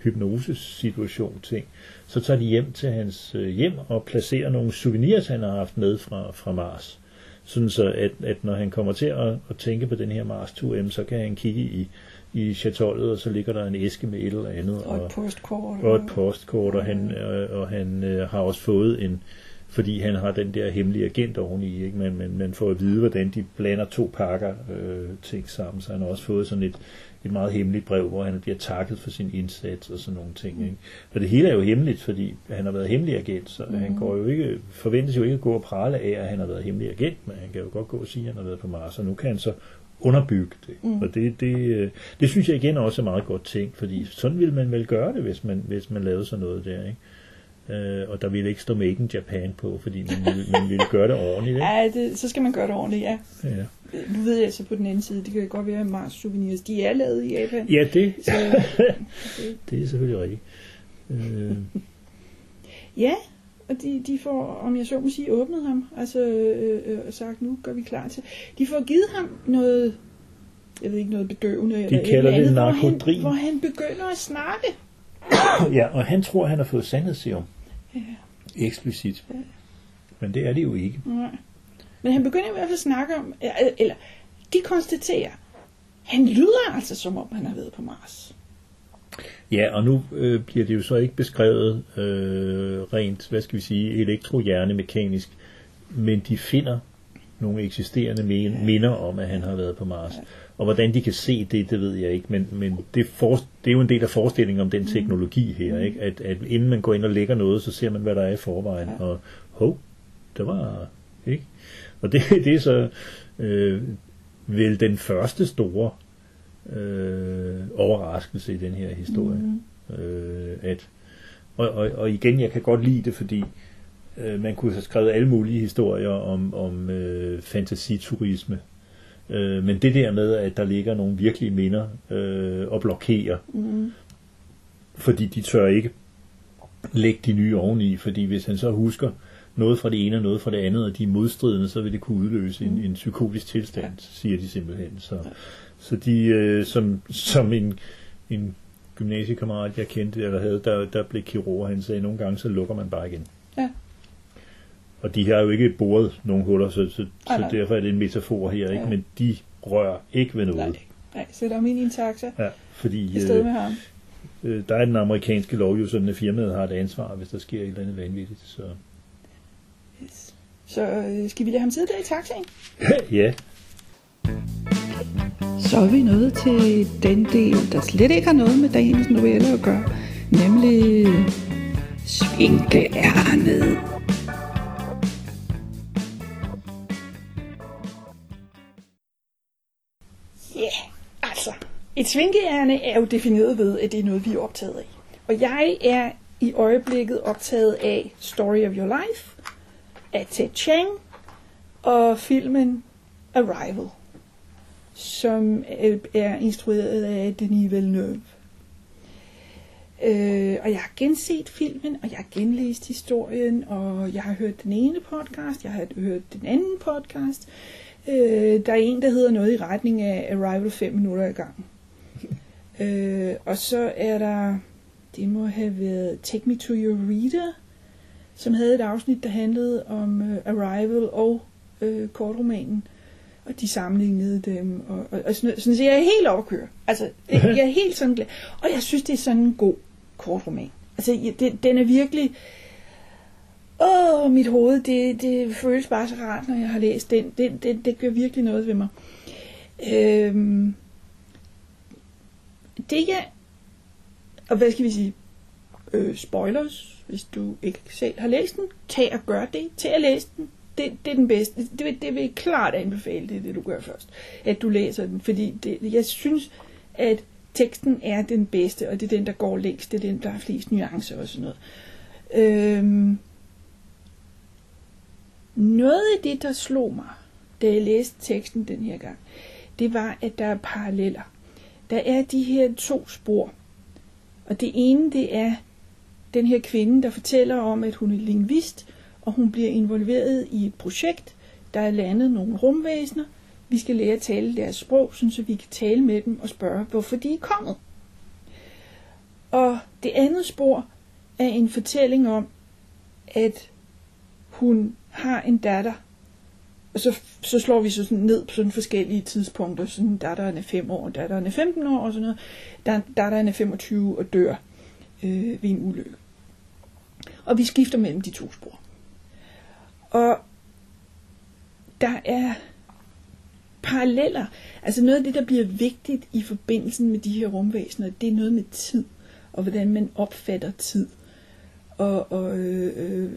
hypnosesituation ting, så tager de hjem til hans øh, hjem og placerer nogle souvenirs, han har haft med fra, fra Mars. Sådan så, at, at når han kommer til at, at tænke på den her Mars-tur, jamen, så kan han kigge i, i chatollet, og så ligger der en æske med et eller andet. og et postkort. og et postkort, og han, øh, og han øh, har også fået en, fordi han har den der hemmelige agent oveni, ikke? Men, men man får at vide, hvordan de blander to pakker øh, ting sammen, så han har også fået sådan et, et meget hemmeligt brev, hvor han bliver takket for sin indsats og sådan nogle ting. Ikke? Og det hele er jo hemmeligt, fordi han har været hemmelig agent, så mm. han går jo ikke, forventes jo ikke at gå og prale af, at han har været hemmelig agent, men han kan jo godt gå og sige, at han har været på Mars, og nu kan han så underbygge det. Mm. Og det, det, øh, det synes jeg igen også er meget godt tænkt, fordi sådan ville man vel gøre det, hvis man, hvis man lavede sådan noget der. Ikke? Øh, og der ville ikke stå Made in Japan på, fordi man ville, man ville gøre det ordentligt. Ikke? Ja, det, så skal man gøre det ordentligt, ja. Ja. Nu ved jeg altså på den anden side, det kan godt være, at Mars souvenirs, de er lavet i Japan. Ja, det, Så, <laughs> det er selvfølgelig rigtigt. Øh, ja, og de, de får, om jeg så må sige, åbnet ham, altså øh, øh, sagt, nu gør vi klar til. De får givet ham noget, jeg ved ikke, noget bedøvende. eller et kalder eller det andet, hvor han, narkodrin. hvor han begynder at snakke. <coughs> ja, og han tror, han har fået sandhedsserum. Ja. Eksplicit. Ja. Men det er det jo ikke. Nej. Men han begynder i hvert fald at snakke om, eller- de konstaterer, han lyder altså som om, han har været på Mars. Ja, og nu øh, bliver det jo så ikke beskrevet øh, rent, hvad skal vi sige, elektrohjernemekanisk, men de finder nogle eksisterende men- minder om, at han har været på Mars. Og hvordan de kan se det, det ved jeg ikke, men, men det, for, det er jo en del af forestillingen om den teknologi her, ikke? At, at inden man går ind og lægger noget, så ser man, hvad der er i forvejen, og hov, det var, ikke? Og det, <laughs> det er så øh, vel den første store øh, overraskelse i den her historie. Mm. Øh, at, og, og, og igen, jeg kan godt lide det, fordi øh, man kunne have skrevet alle mulige historier om, om øh, fantasiturisme. Øh, men det der med, at der ligger nogle virkelige minder øh, og blokerer, Mm. fordi de tør ikke lægge de nye oveni, fordi hvis han så husker noget fra det ene og noget fra det andet, og de er modstridende, så vil det kunne udløse en, en psykotisk tilstand, siger de simpelthen. Så, så de, øh, som, som en, en gymnasiekammerat, jeg kendte, eller havde, der, der blev kirurg, han sagde, nogle gange, så lukker man bare igen. Ja. Og de har jo ikke boret nogen huller, så, så, så derfor er det en metafor her, ikke? Ja. men de rører ikke ved noget. Nej, nej, sætter ham ind i en taxa Ja, fordi i stedet øh, med ham. øh, der er den amerikanske lov jo sådan, at firmaet har et ansvar, hvis der sker et eller andet vanvittigt. Så. Så øh, skal vi lade ham sidde der i taxaen? <laughs> ja, Så er vi nået til den del, der slet ikke har noget med dagens novelle at gøre, nemlig svinkeærnet. Ja, yeah, altså, et svinkeærne er jo defineret ved, at det er noget, vi er optaget af. Og jeg er i øjeblikket optaget af Story of Your Life, af Ted Chiang og filmen Arrival som er instrueret af Denis Villeneuve. Øh, og jeg har genset filmen, og jeg har genlæst historien, og jeg har hørt den ene podcast, jeg har hørt den anden podcast. Øh, der er en, der hedder noget i retning af Arrival 5 minutter i gang. øh, og så er der, det må have været Take Me To Your Reader, som havde et afsnit, der handlede om øh, Arrival og øh, kortromanen og de sammenlignede dem, og, og, og sådan, sådan, så jeg er helt overkørt. Altså, jeg, <laughs> jeg er helt sådan glad. Og jeg synes, det er sådan en god kortroman. Altså, jeg- det, den er virkelig... Åh, mit hoved, det, det føles bare så rart, når jeg har læst den. Det, det, det gør virkelig noget ved mig. Øhm, det jeg... Og hvad skal vi sige? Øh, spoilers, hvis du ikke selv har læst den. Tag og gør det. Tag og læs den det, det er den bedste. Det, vil- det vil jeg klart anbefale, det er det, du gør først. At du læser den, fordi det, jeg synes, at teksten er den bedste, og det er den, der går længst. Det er den, der har flest nuancer og sådan noget. Øhm, noget af det, der slog mig, da jeg læste teksten den her gang, det var, at der er paralleller. Der er de her to spor. Og det ene, det er den her kvinde, der fortæller om, at hun er lingvist, og hun bliver involveret i et projekt. Der er landet nogle rumvæsener. Vi skal lære at tale deres sprog, så vi kan tale med dem og spørge, hvorfor de er kommet. Og det andet spor er en fortælling om, at hun har en datter, og så, så slår vi så sådan ned på sådan forskellige tidspunkter. Sådan datteren er 5 år, datteren er 15 år og sådan noget. Datteren er 25 og dør øh, ved en ulykke. Og vi skifter mellem de to spor. Og der er paralleller. Altså noget af det, der bliver vigtigt i forbindelsen med de her rumvæsener, det er noget med tid, og hvordan man opfatter tid. Og, og øh,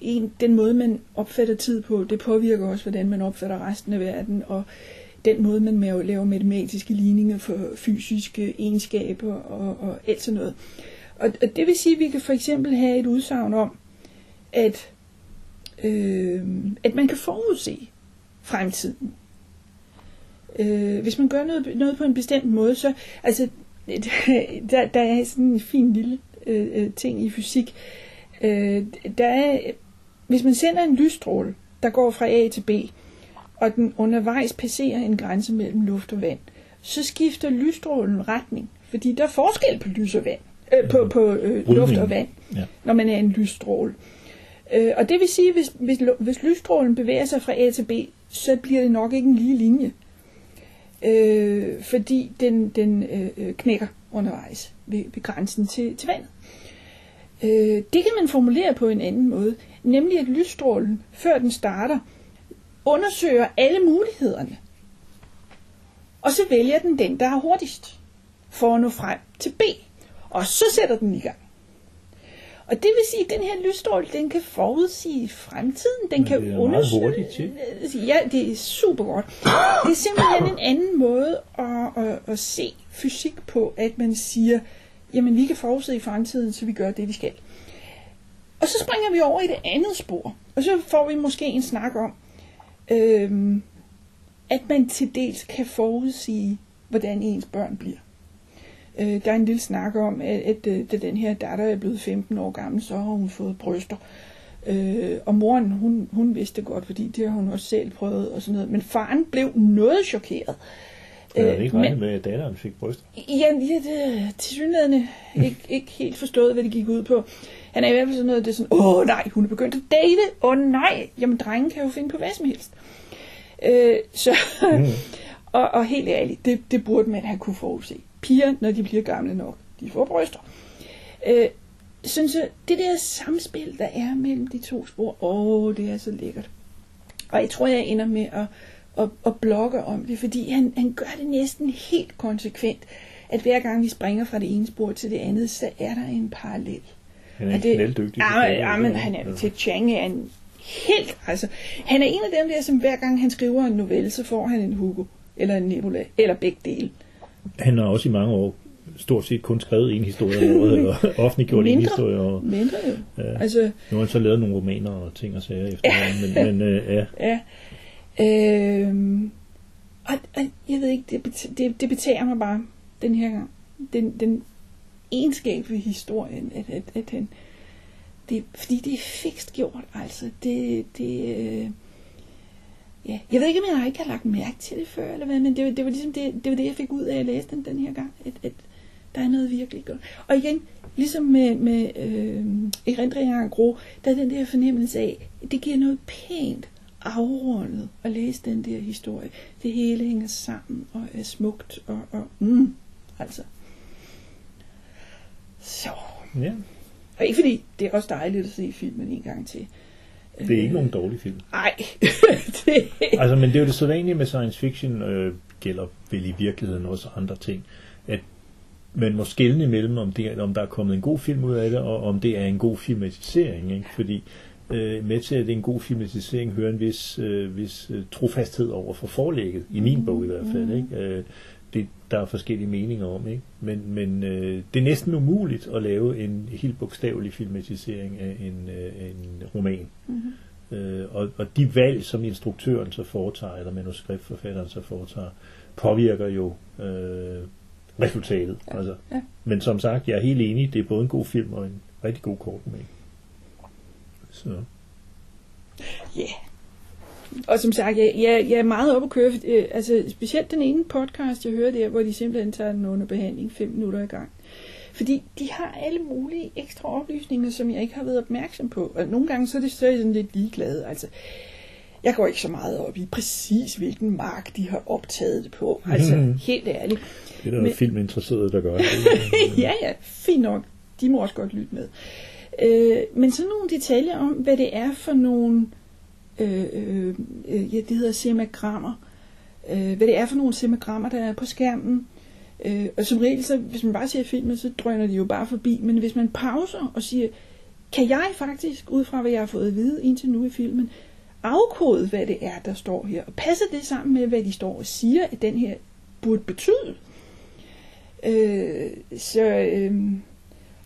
en, den måde, man opfatter tid på, det påvirker også, hvordan man opfatter resten af verden, og den måde, man laver matematiske ligninger for fysiske egenskaber og, og alt sådan noget. Og, og det vil sige, at vi kan for eksempel have et udsagn om, at, øh, at man kan forudse fremtiden. Øh, hvis man gør noget, noget på en bestemt måde, så altså, <laughs> der, der er sådan en fin lille øh, øh, ting i fysik. Øh, der er, hvis man sender en lysstråle, der går fra A til B, og den undervejs passerer en grænse mellem luft og vand, så skifter lysstrålen retning, fordi der er forskel på lys og vand, øh, på, på øh, luft og vand, Ja. når man er en lysstråle. Øh, og det vil sige, hvis, hvis, hvis lysstrålen bevæger sig fra A til B, så bliver det nok ikke en lige linje. Øh, fordi den, den øh, øh, knækker undervejs ved, ved grænsen til, til vandet. Øh, det kan man formulere på en anden måde, nemlig at lysstrålen, før den starter, undersøger alle mulighederne. Og så vælger den den, der er hurtigst, for at nå frem til B. Og så sætter den i gang. Og det vil sige, at den her lysstråle, den kan forudsige fremtiden. Den Men kan det er meget hurtigt til. Ja, det er super godt. Det er simpelthen en anden måde at, at, at se fysik på, at man siger, jamen vi kan forudse fremtiden, så vi gør det, vi skal. Og så springer vi over i det andet spor, og så får vi måske en snak om, øhm, at man til dels kan forudsige, hvordan ens børn bliver. Øh, der er en lille snak om, at, at øh, da den her datter er blevet 15 år gammel, så har hun fået bryster. Øh, og moren, hun, hun vidste det godt, fordi det har hun også selv prøvet og sådan noget. Men faren blev noget chokeret. Jeg havde ikke Øh, regnet med, at datteren fik bryster. Ja, ja det er tilsyneladende ikke, <laughs> ikke helt forstået, hvad det gik ud på. Han er i hvert fald sådan noget, det er sådan, åh nej, hun er begyndt at date, åh nej, jamen drengen kan jo finde på hvad som helst. Øh, så, <laughs> og, og helt ærligt, det, det burde man have kunne forudse. Piger, når de bliver gamle nok, de får bryster. Øh, synes jeg, det der samspil, der er mellem de to spor, åh, det er så lækkert. Og jeg tror, jeg ender med at, at, at blogge om det, fordi han, han gør det næsten helt konsekvent, at hver gang vi springer fra det ene spor til det andet, så er der en parallel. Han er Og det- knalddygtig. Ja, forfatter, ja, ikke? men han er til Chang er en helt, altså, han er en af dem der, som hver gang han skriver en novelle, så får han en Hugo, eller en Nebula, eller begge dele. Han har også i mange år stort set kun skrevet en historie om året, eller <laughs> offentliggjort en historie. Og Mindre jo. Ja. Altså, nu har han så lavet nogle romaner og ting og sager efterhånden, men, men øh, ja, <laughs> ja. Øhm, og, og jeg ved ikke, det, det, det betager mig bare den her gang. Den, den egenskab ved historien, at, at, at han, det, fordi det er fikst gjort, altså. Det, det, øh, ja. Jeg ved ikke, om jeg ikke har lagt mærke til det før, eller hvad, men det, var- det var ligesom det, det, var det, jeg fik ud af at læse den den her gang. At, at der er noget virkelig godt. Og igen, ligesom med, med øh, erindringer af Gro, der er den der fornemmelse af, det giver noget pænt afrundet at læse den der historie. Det hele hænger sammen og er smukt og, og mm, altså. Så. ja, Og ikke fordi, det er også dejligt at se filmen en gang til. Det er ikke nogen dårlig film. Nej, <laughs> det, Altså, men det er jo det sædvanlige med science fiction, øh, gælder vel i virkeligheden også andre ting, at man må skelne imellem, om, det, om der er kommet en god film ud af det, og om det er en god filmatisering. Ikke? Fordi øh, med til, at det er en god filmatisering, hører en vis, øh, vis øh, trofasthed over for forlægget, i min bog i hvert fald. Ikke? Øh, det, der er forskellige meninger om, ikke? men, men øh, det er næsten umuligt at lave en helt bogstavelig filmatisering af en, øh, en roman. Mhm. Øh, og, og de valg, som instruktøren så foretager, eller manuskriptforfatteren så foretager, påvirker jo øh, resultatet. Ja, Altså. ja. Men som sagt, jeg er helt enig, det er både en god film og en rigtig god kortroman. Så. Ja. Og som sagt, jeg, jeg, jeg er meget oppe at køre, øh, altså specielt den ene podcast, jeg hører der, hvor de simpelthen tager den under behandling fem minutter i gang. Fordi de har alle mulige ekstra oplysninger, som jeg ikke har været opmærksom på. Og nogle gange så er det så sådan lidt ligeglad. Altså, jeg går ikke så meget op i præcis, hvilken mark de har optaget det på. Altså, Mhm. helt ærligt. Det er der Men- filminteresserede, der gør det. <laughs> ja, ja, fint nok. De må også godt lytte med. Øh, men så nogle detaljer om, hvad det er for nogle, øh, øh, øh, ja, det hedder semagrammer. Øh, hvad det er for nogle semagrammer, der er på skærmen. Øh, og som regel, så, hvis man bare ser filmen, så drøner de jo bare forbi. Men hvis man pauser og siger, kan jeg faktisk, ud fra hvad jeg har fået at vide indtil nu i filmen, afkode, hvad det er, der står her, og passer det sammen med, hvad de står og siger, at den her burde betyde. Øh, så øh,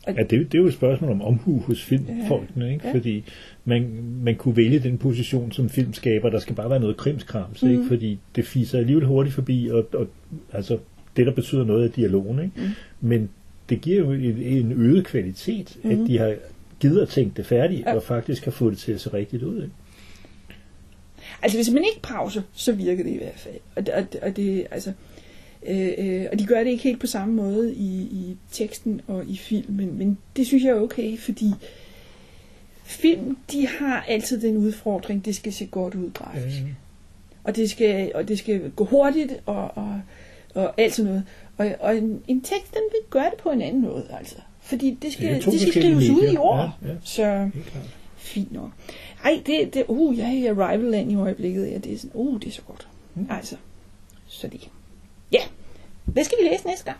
Ja, det, det er jo et spørgsmål om omhu hos filmfolkene, ikke? Ja. fordi man, man kunne vælge den position som filmskaber, der skal bare være noget krimskrams, mm. ikke? fordi det fiser alligevel hurtigt forbi, og, og altså, det der betyder noget af dialogen, ikke? Mm. men det giver jo en, en øget kvalitet, mm. at de har givet at tænke det færdigt, Ja. og faktisk har fået det til at se rigtigt ud. Ikke? Altså hvis man ikke pauser, så virker det i hvert fald. Og, og, og det, altså, øh, øh, og de gør det ikke helt på samme måde i, i teksten og i filmen, men det synes jeg er okay, fordi film, de har altid den udfordring, det skal se godt ud grafisk. Og det skal, og det skal gå hurtigt og, og, og alt sådan noget. Og, og en, en tekst, den vil gøre det på en anden måde, altså. Fordi det Det skal, det to skal skrives ud i ord. Ja, ja. Så fint nok. Ej, det, det, uh, jeg er i Arrival Land i øjeblikket, ja, det er sådan, uh, det er så godt. Mm. Altså, så det. Ja, hvad skal vi læse næste gang?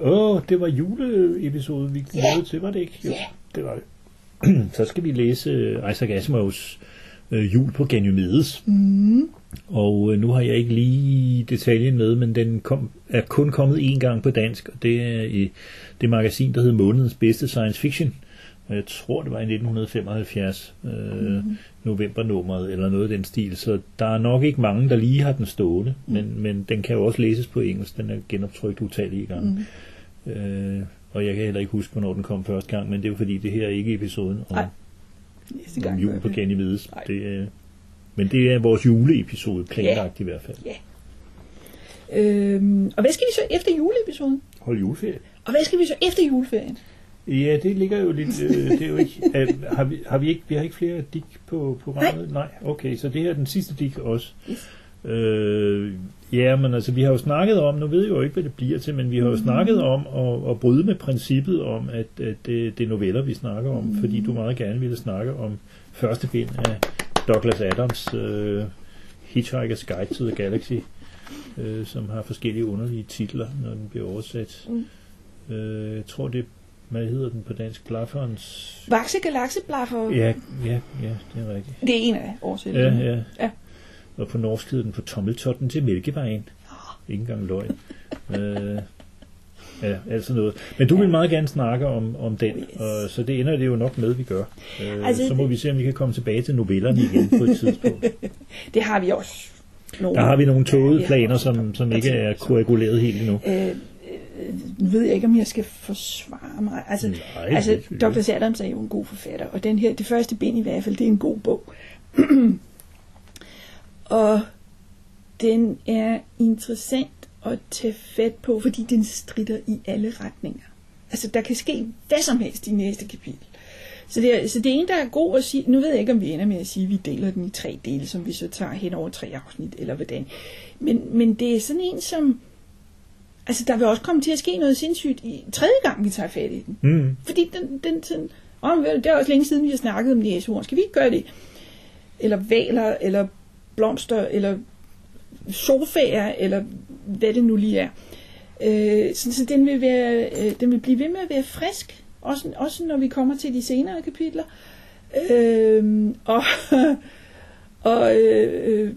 Åh, det var juleepisode, vi Ja. nåede til, var det ikke? Jo. Ja, det var det. <clears throat> Så skal vi læse øh, Isaac Asimovs øh, Jul på Ganymedes. Mm. Og øh, nu har jeg ikke lige detaljen med, men den kom, er kun kommet én gang på dansk, og det er i det magasin, der hedder Månedens Bedste Science Fiction. Og jeg tror, det var i 1975, øh, mm. novembernummeret, eller noget af den stil. Så der er nok ikke mange, der lige har den stående, mm. men, men den kan jo også læses på engelsk. Den er genoptrykt utallige gange. Mm. Øh, og jeg kan heller ikke huske, hvornår den kom første gang, men det er jo fordi, det her er ikke episoden om, Nej. Næste om gang. jul gør på vi. Ganymedes. Nej. Det er, men det er vores juleepisode, planlagt i hvert fald. Ja. Øhm, og hvad skal vi så efter juleepisoden? Hold juleferie. Og hvad skal vi så efter juleferien? Ja, det ligger jo lidt... Øh, det er jo ikke, er, har, vi, har vi ikke... Vi har ikke flere dik på programmet? Nej. Nej, okay. Så det her er den sidste dik også. Yes. Øh, ja, men altså, vi har jo snakket om... Nu ved jeg jo ikke, hvad det bliver til, men vi har jo snakket om at, at bryde med princippet om, at, at det, det er noveller, vi snakker om, fordi du meget gerne ville snakke om første bind af Douglas Adams øh, Hitchhiker's Guide to the Galaxy, øh, som har forskellige underlige titler, når den bliver oversat. Mm. Øh, jeg tror, det hvad hedder den på dansk? Blafferens... Vakse Galaxeblaffer. Ja, ja, ja, det er rigtigt. Det er en af Ja, oversættelserne. ja. Ja. Og på norsk hedder den på tommeltotten til Mælkevejen. Ikke engang løgn. øh, ja, altså noget. Men du vil meget gerne snakke om, om den, Yes. og, så det ender det jo nok med, vi gør. Øh, Altså, så må det- vi se, om vi kan komme tilbage til novellerne igen på et tidspunkt. <laughs> Det har vi også. Nogle. Der har vi nogle tågede Ja, planer, som, som ikke er koaguleret helt endnu. Øh, øh, nu ved jeg ikke, om jeg skal forsvare mig. Altså, Nej, altså Dr. Adams er jo en god forfatter, og den her, det første bind i hvert fald, det er en god bog. <clears throat> og den er interessant at tage fat på, fordi den strider i alle retninger. Altså, der kan ske hvad som helst i næste kapitel. Så det, er, så det ene, der er god at sige, nu ved jeg ikke, om vi ender med at sige, at vi deler den i tre dele, som vi så tager hen over tre afsnit, eller hvordan. Men, men det er sådan en, som, altså der vil også komme til at ske noget sindssygt i tredje gang, vi tager fat i den. Mm. Fordi den, den sådan, oh, det er også længe siden, vi har snakket om næsehorn. Skal vi ikke gøre det? Eller valer, eller blomster, eller sofaer, eller hvad det nu lige er. Øh, så, så den, vil være, øh, den vil blive ved med at være frisk, også, også når vi kommer til de senere kapitler. Øh, og <laughs> og øh,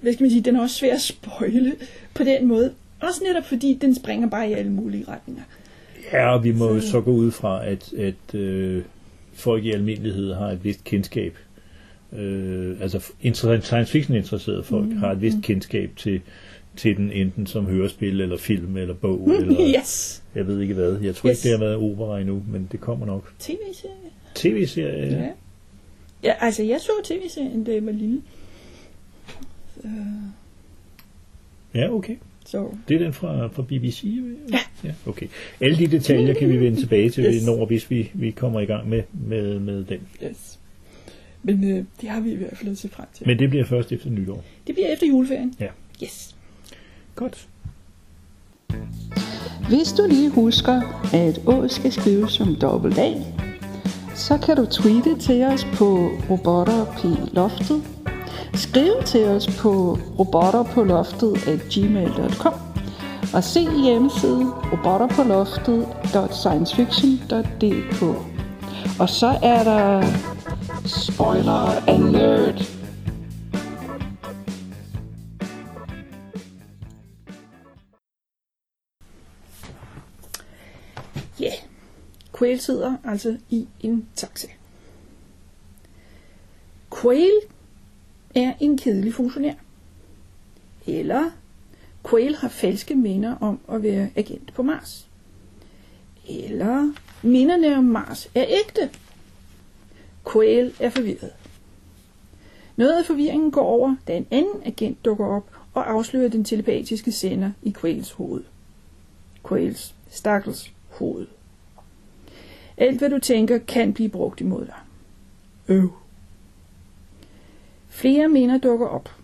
hvad skal man sige, den er også svær at spoile på den måde. Også netop fordi, den springer bare i alle mulige retninger. Ja, og vi må jo så gå ud fra, at, at øh, folk i almindelighed har et vist kendskab. Øh, altså science fiction interesserede folk mm. har et vist kendskab til, til den, enten som hørespil, eller film, eller bog, eller yes! jeg ved ikke hvad. Jeg tror Yes. ikke, det har været opera endnu, men det kommer nok. TV-serie. TV-serie, ja. Ja. ja. altså jeg så tv-serien, da jeg var lille. Så, Ja, okay. så Det er den fra, fra BBC? Ja. ja. okay. Alle de detaljer kan vi vende tilbage til, yes. når hvis vi, vi kommer i gang med, med, med den. yes. Men øh, det har vi i hvert fald at se frem til. Men det bliver først efter nytår. Det bliver efter juleferien. Ja. Yes. Godt. Hvis du lige husker, at Å skal skrives som dobbelt A, så kan du tweete til os på robotter p loftet. Skriv til os på robotterpåloftet at gmail.com og se hjemmesiden robotterpåloftet.sciencefiction.dk og så er der spoiler alert. Ja. Yeah. Quail sidder altså i en taxa. Quail er en kedelig funktionær. Eller Quail har falske minder om at være agent på Mars. Eller minderne om Mars er ægte. Quail er forvirret. Noget af forvirringen går over, da en anden agent dukker op og afslører den telepatiske sender i Quails hoved. Quails stakkels hoved. Alt hvad du tænker kan blive brugt imod dig. Øv. Flere minder dukker op.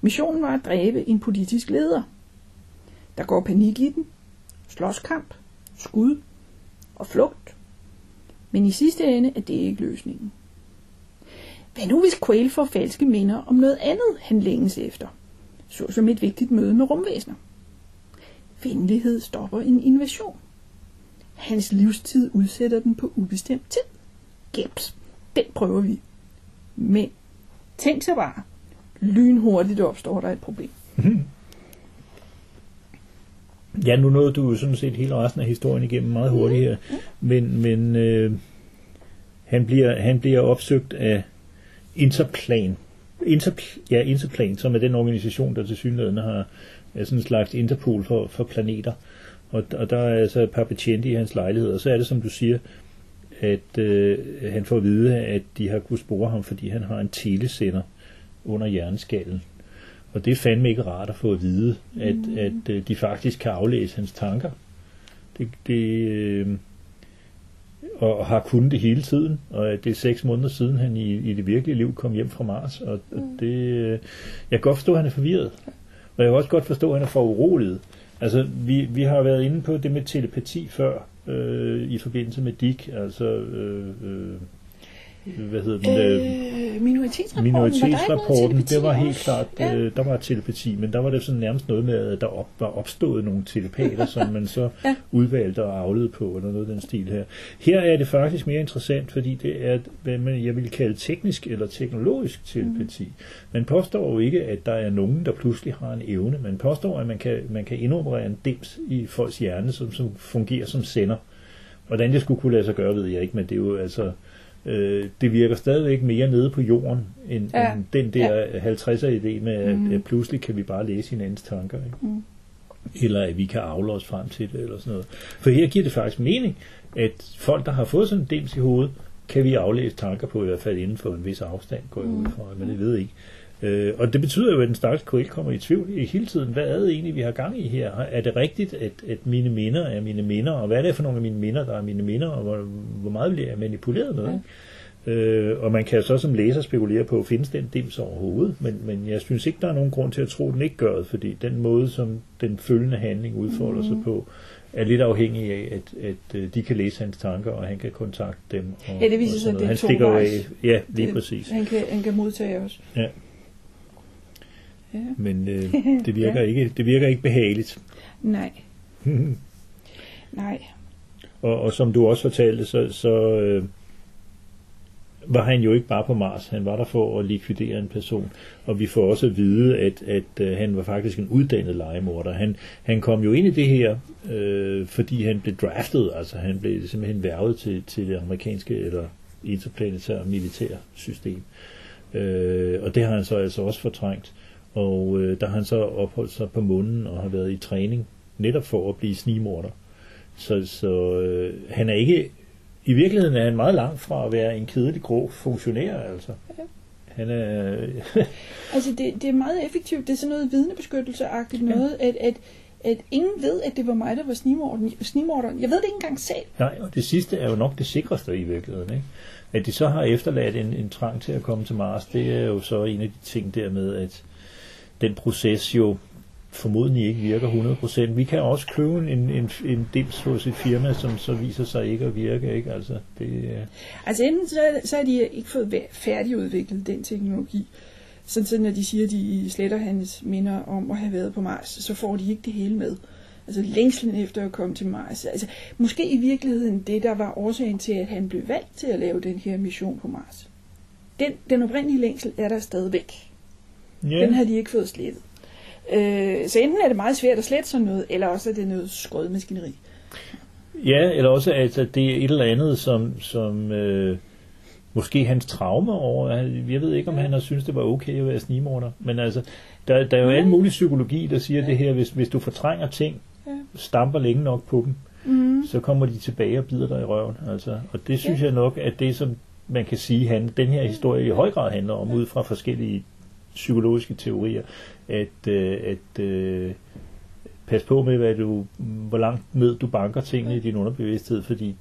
Missionen var at dræbe en politisk leder. Der går panik i den, slåskamp, skud og flugt. Men i sidste ende er det ikke løsningen. Hvad nu hvis Quail får falske minder om noget andet, han længes efter? Såsom et vigtigt møde med rumvæsener. Venlighed stopper en invasion. Hans livstid udsætter den på ubestemt tid. Geps. Den prøver vi. Men tænk så bare, lynhurtigt opstår der et problem. Mhm. Ja, nu nåede du jo sådan set hele resten af historien igennem meget hurtigt her, men, men øh, han, bliver, han bliver opsøgt af Interplan. Interpl- ja, Interplan, som er den organisation, der til synligheden har er sådan en slags Interpol for, for planeter. Og, og der er altså et par betjente i hans lejlighed, og så er det, som du siger, at øh, han får at vide, at de har kunnet spore ham, fordi han har en telesender under hjerneskallen. Og det er fandme ikke rart at få at vide, at, mm. at øh, de faktisk kan aflæse hans tanker. Det, det, øh, og har kunnet det hele tiden, og at det er seks måneder siden, han i, i det virkelige liv kom hjem fra Mars. Og, mm. og det, øh, jeg kan godt forstå, at han er forvirret. Og jeg kan også godt forstå, at han er for uroliget. Altså, vi, vi har været inde på det med telepati før, øh, i forbindelse med Dick, altså... Øh, øh, hvad hedder den? Øh, minoritetsrapporten, minoritetsrapporten, det var helt klart, Ja. øh, der var telepati, men der var det sådan nærmest noget med, at der op, var opstået nogle telepater, som man så <laughs> Ja. udvalgte og aflede på, eller noget af den stil her. Her er det faktisk mere interessant, fordi det er, hvad man, jeg vil kalde teknisk eller teknologisk telepati. Mm. Man påstår jo ikke, at der er nogen, der pludselig har en evne. Man påstår, at man kan, man kan indoperere en dims i folks hjerne, som, som fungerer som sender. Hvordan det skulle kunne lade sig gøre, ved jeg ikke, men det er jo altså... Øh, det virker stadigvæk mere nede på jorden, end, ja. End den der ja. 50'er idé med, at, Mhm. at pludselig kan vi bare læse hinandens tanker. Ikke? Mm. Eller at vi kan afle os frem til det, eller sådan noget. For her giver det faktisk mening, at folk, der har fået sådan en dims i hovedet, kan vi aflæse tanker på, i hvert fald inden for en vis afstand, går jeg ud fra, men det ved ikke. Øh, og det betyder jo, at den stakkels KL kommer i tvivl i hele tiden. Hvad er det egentlig, vi har gang i her? Er det rigtigt, at, at mine minder er mine minder? Og hvad er det for nogle af mine minder, der er mine minder? Og hvor, hvor meget bliver jeg manipuleret med? Ja. Øh, og man kan så som læser spekulere på, findes den dims overhovedet? Men, men jeg synes ikke, der er nogen grund til at tro, at den ikke gør det, fordi den måde, som den følgende handling udfolder sig på, er lidt afhængig af, at, at øh, de kan læse hans tanker, og han kan kontakte dem. Og, Ja, det viser sig, at det er stikker af. tovejs. Ja, lige Det- præcis. Han kan, han kan modtage os. Ja. Ja. Men øh, <laughs> det, virker Ja. ikke, det virker ikke behageligt. Nej. <laughs> Nej. og, og som du også fortalte, så, så øh, var han jo ikke bare på Mars. Han var der for at likvidere en person. Og vi får også at vide, at, at øh, han var faktisk en uddannet legemorder. Han, han kom jo ind i det her, øh, fordi han blev draftet. Altså han blev simpelthen værvet til, til det amerikanske eller interplanetære militære system. Øh, og det har han så altså også fortrængt. Og øh, der har han så opholdt sig på månen og har været i træning netop for at blive snigmorder. Så, så øh, han er ikke... I virkeligheden er han meget langt fra at være en kedelig grå funktionær, altså. Han er... <laughs> Altså, det, det er meget effektivt. Det er sådan noget vidnebeskyttelse-agtigt noget, at, at, at ingen ved, at det var mig, der var snimorderen. snimorderen. Jeg ved det ikke engang selv. Nej, og det sidste er jo nok det sikreste i virkeligheden, ikke? At de så har efterladt en, en trang til at komme til Mars, det er jo så en af de ting der med, at den proces jo formodentlig ikke virker 100%. Vi kan også købe en, en, en dims hos et firma, som så viser sig ikke at virke, ikke? Altså, det, uh... Altså enten så, så har de ikke fået færdigudviklet den teknologi, sådan så når de siger, at de sletter hans minder om at have været på Mars, så får de ikke det hele med. Altså længslen efter at komme til Mars. Altså, måske i virkeligheden det, der var årsagen til, at han blev valgt til at lave den her mission på Mars. Den, den oprindelige længsel er der stadigvæk ja. Den har de ikke fået slettet. Øh, så enten er det meget svært at slette sådan noget, eller også er det noget skåret maskineri. Ja, eller også at, at det er et eller andet, som, som øh, måske hans traume over. Jeg ved ikke, om han har synes det var okay at være snigmorder. Men altså, der, der er jo Mm. alle mulige psykologi, der siger det her, hvis, hvis du fortrænger ting, Ja. stamper længe nok på dem, Mm. så kommer de tilbage og bider dig i røven. Altså, og det synes Ja. jeg nok, at det som man kan sige, han, den her historie i høj grad handler om, ud fra forskellige psykologiske teorier, at, øh, at øh, pas på med, hvad du, hvor langt ned du banker tingene i din underbevidsthed, fordi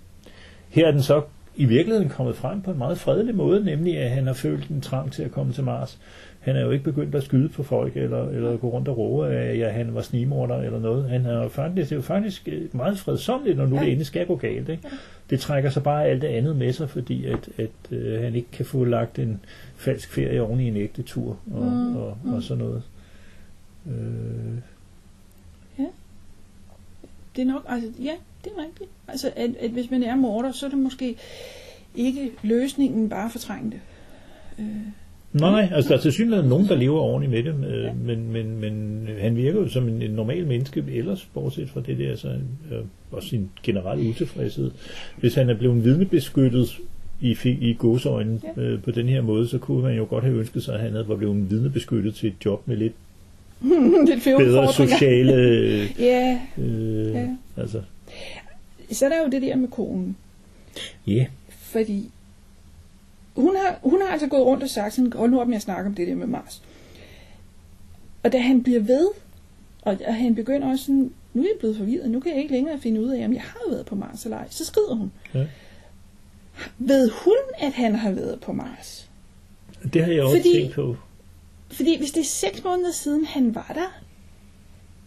her er den så i virkeligheden kommet frem på en meget fredelig måde, nemlig at han har følt en trang til at komme til Mars. Han er jo ikke begyndt at skyde på folk, eller, eller gå rundt og råbe, at ja, han var snigmorder eller noget. Han er jo faktisk, det er jo faktisk øh, meget fredsomligt, når nu Ja. det endelig skal gå galt. Ikke? Det trækker så bare alt det andet med sig, fordi at, at øh, han ikke kan få lagt en falsk ferie oven i en ægte tur og, Mm, og, mm. og sådan noget. Øh, Det er nok, altså, ja, det er rigtigt. Altså, at, at hvis man er morder, så er det måske ikke løsningen bare at fortrænge det. Øh, Nej, altså der er til synligheden nogen, der lever ordentligt med det, øh, men, men, men han virker jo som en, en normal menneske ellers, bortset fra det der, så, øh, og sin generelle utilfredshed. Hvis han er blevet vidnebeskyttet i, i godsøjne Ja. øh, på den her måde, så kunne man jo godt have ønsket sig, at han havde var blevet vidnebeskyttet til et job med lidt <laughs> bedre sociale... <laughs> Ja, øh, Ja. Altså, så er der jo det der med konen. ja. Fordi hun har, hun har altså gået rundt og sagt sådan, hold nu op med at snakke om det der med Mars. Og da han bliver ved, og, og han begynder også sådan, nu er jeg blevet forvirret, nu kan jeg ikke længere finde ud af, om jeg har været på Mars eller ej. Så skrider hun. Ja. Ved hun, at han har været på Mars? Det har jeg også Fordi- tænkt på. Fordi hvis det er seks måneder siden, han var der,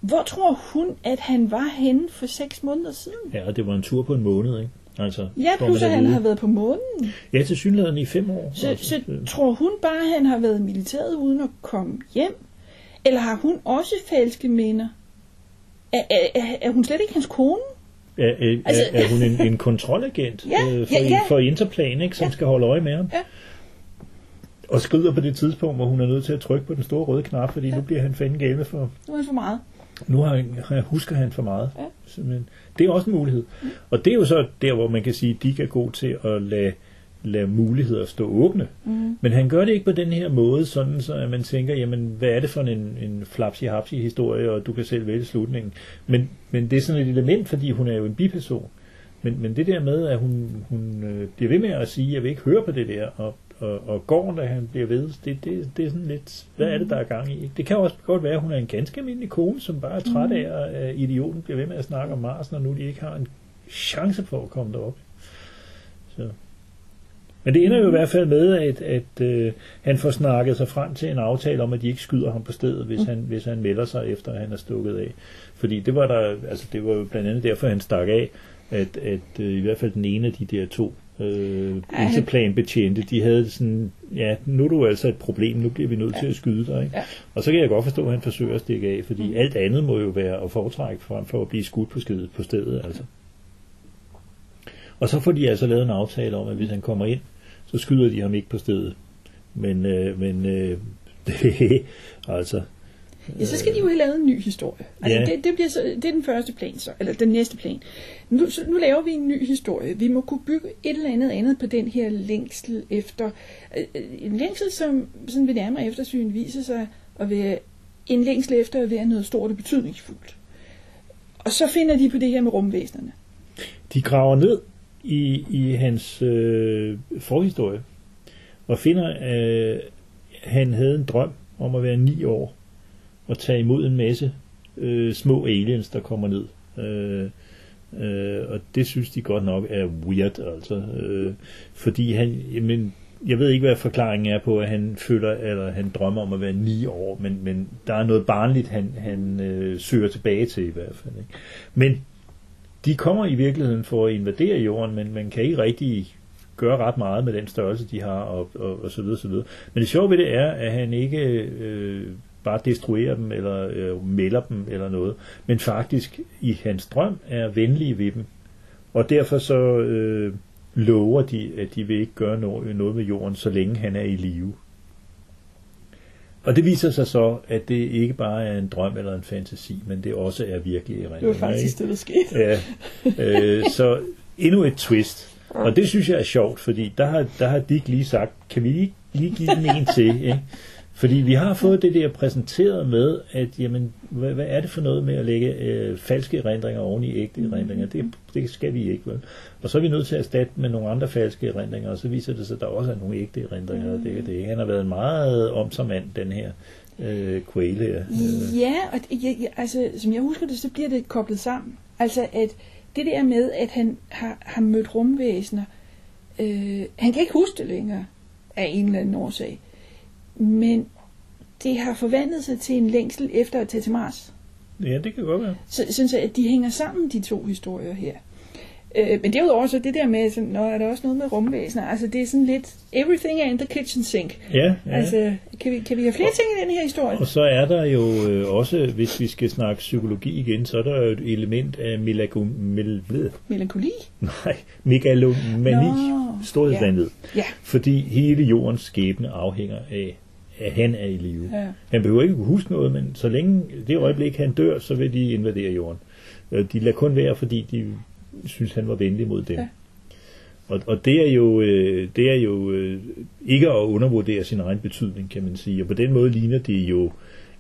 hvor tror hun, at han var henne for seks måneder siden? Ja, og det var en tur på en måned, ikke? Altså, Ja, plus at han har været på månen. Ja, til synligheden i fem år. Så, altså, så øh, tror hun bare, at han har været i militæret uden at komme hjem? Eller har hun også falske minder? Er, er, er, er hun slet ikke hans kone? Er, er, Altså- er, hun en, en kontrolagent <laughs> Ja, øh, for, ja, ja. for Interplan, ikke, som Ja. skal holde øje med ham? Ja. Og skrider på det tidspunkt, hvor hun er nødt til at trykke på den store røde knap, fordi nu bliver han fanden gale for... Nu er det for meget. Nu har, han- husker han for meget. Ja. Simpelthen. Det er også en mulighed. Og det er jo så der, hvor man kan sige, at de er gode til at lade, lade muligheder stå åbne. Mm. Men han gør det ikke på den her måde, sådan så at man tænker, jamen, hvad er det for en, en flapsi-hapsi historie, og du kan selv vælge slutningen. Men, men det er sådan et element, fordi hun er jo en biperson. Men, men det der med, at hun, hun øh, bliver ved med at sige, jeg vil ikke høre på det der, og, og, og går, da han bliver ved, det, det, det er sådan lidt, hvad er det, der er gang i? Det kan også godt være, at hun er en ganske almindelig kone, som bare er træt af, at idioten bliver ved med at snakke om Mars, når nu de ikke har en chance for at komme derop. Så. Men det ender jo i hvert fald med, at, at øh, han får snakket sig frem til en aftale om, at de ikke skyder ham på stedet, hvis, han, hvis han melder sig efter, at han er stukket af. Fordi det var der, altså det var jo blandt andet derfor, han stak af, at, at øh, i hvert fald den ene af de der to øh, interplanbetjente, de havde sådan, ja, nu er du altså et problem, nu bliver vi nødt til at skyde dig. Ikke? Ja. Og så kan jeg godt forstå, at han forsøger at stikke af, fordi mm. alt andet må jo være at foretrække frem for at blive skudt på, stedet, på stedet. Altså. Og så får de altså lavet en aftale om, at hvis han kommer ind, så skyder de ham ikke på stedet. Men, øh, men øh, det, <laughs> altså, Ja, så skal de jo have lavet en ny historie. Altså, Ja. det, det, bliver så, det er den første plan så, eller den næste plan. Nu, så, nu laver vi en ny historie. Vi må kunne bygge et eller andet andet på den her længsel efter, øh, øh, en længsel, som sådan ved nærmere eftersyn viser sig at være en længsel efter at være noget stort og betydningsfuldt. Og så finder de på det her med rumvæsenerne. de graver ned i, i hans øh, forhistorie og finder, at øh, han havde en drøm om at være ni år og tage imod en masse øh, små aliens, der kommer ned. Øh, øh, og det synes de godt nok er weird, altså. Øh, fordi han, jamen, jeg ved ikke, hvad forklaringen er på, at han føler, eller han drømmer om at være ni år, men, men der er noget barnligt, han, han øh, søger tilbage til i hvert fald. Ikke? Men de kommer i virkeligheden for at invadere jorden, men man kan ikke rigtig gøre ret meget med den størrelse, de har, og, og, og så videre, så videre. Men det sjove ved det er, at han ikke øh, bare destruerer dem, eller øh, melder dem, eller noget, men faktisk i hans drøm er venlige ved dem. Og derfor så øh, lover de, at de vil ikke gøre noget, noget med jorden, så længe han er i live. Og det viser sig så, at det ikke bare er en drøm eller en fantasi, men det også er virkelig Det var erindringer. faktisk det, der skete. Ja, øh, så endnu et twist. Og det synes jeg er sjovt, fordi der har, der har Dick lige sagt, kan vi lige, lige give den en til? <laughs> Ikke? Fordi vi har fået det der præsenteret med, at jamen, hvad, hvad er det for noget med at lægge øh, falske erindringer oven i ægte erindringer? Det, det skal vi ikke, vel? Og så er vi nødt til at erstatte med nogle andre falske erindringer, og så viser det sig, at der også er nogle ægte erindringer, og det er det. Han har været en meget omsom mand, den her øh, Quail her. Øh, Ja, og ja, ja, altså, som jeg husker det, så bliver det koblet sammen. Altså, at det der med, at han har, har mødt rumvæsener, øh, han kan ikke huske det længere af en eller anden årsag. Men det har forvandlet sig til en længsel efter at tage til Mars. ja, det kan godt være. Så synes jeg, at de hænger sammen, de to historier her. Øh, men derudover så det der med, sådan, når er der også noget med rumvæsener, altså det er sådan lidt, everything er in the kitchen sink. Ja, ja. Altså, kan vi, kan vi have flere ting i den her historie? Og så er der jo øh, også, hvis vi skal snakke psykologi igen, så er der jo et element af melago, mel, ved, Melankoli? nej, megalomani, Nå, storhedsvandet. Ja. Fordi hele jordens skæbne afhænger af, at han er i live. Ja. Han behøver ikke kunne huske noget, men så længe det øjeblik, han dør, så vil de invadere jorden. Øh, De lader kun være, fordi de synes, han var venlig mod dem. Ja. Og, og det er jo, øh, det er jo øh, ikke at undervurdere sin egen betydning, kan man sige. Og på den måde ligner det jo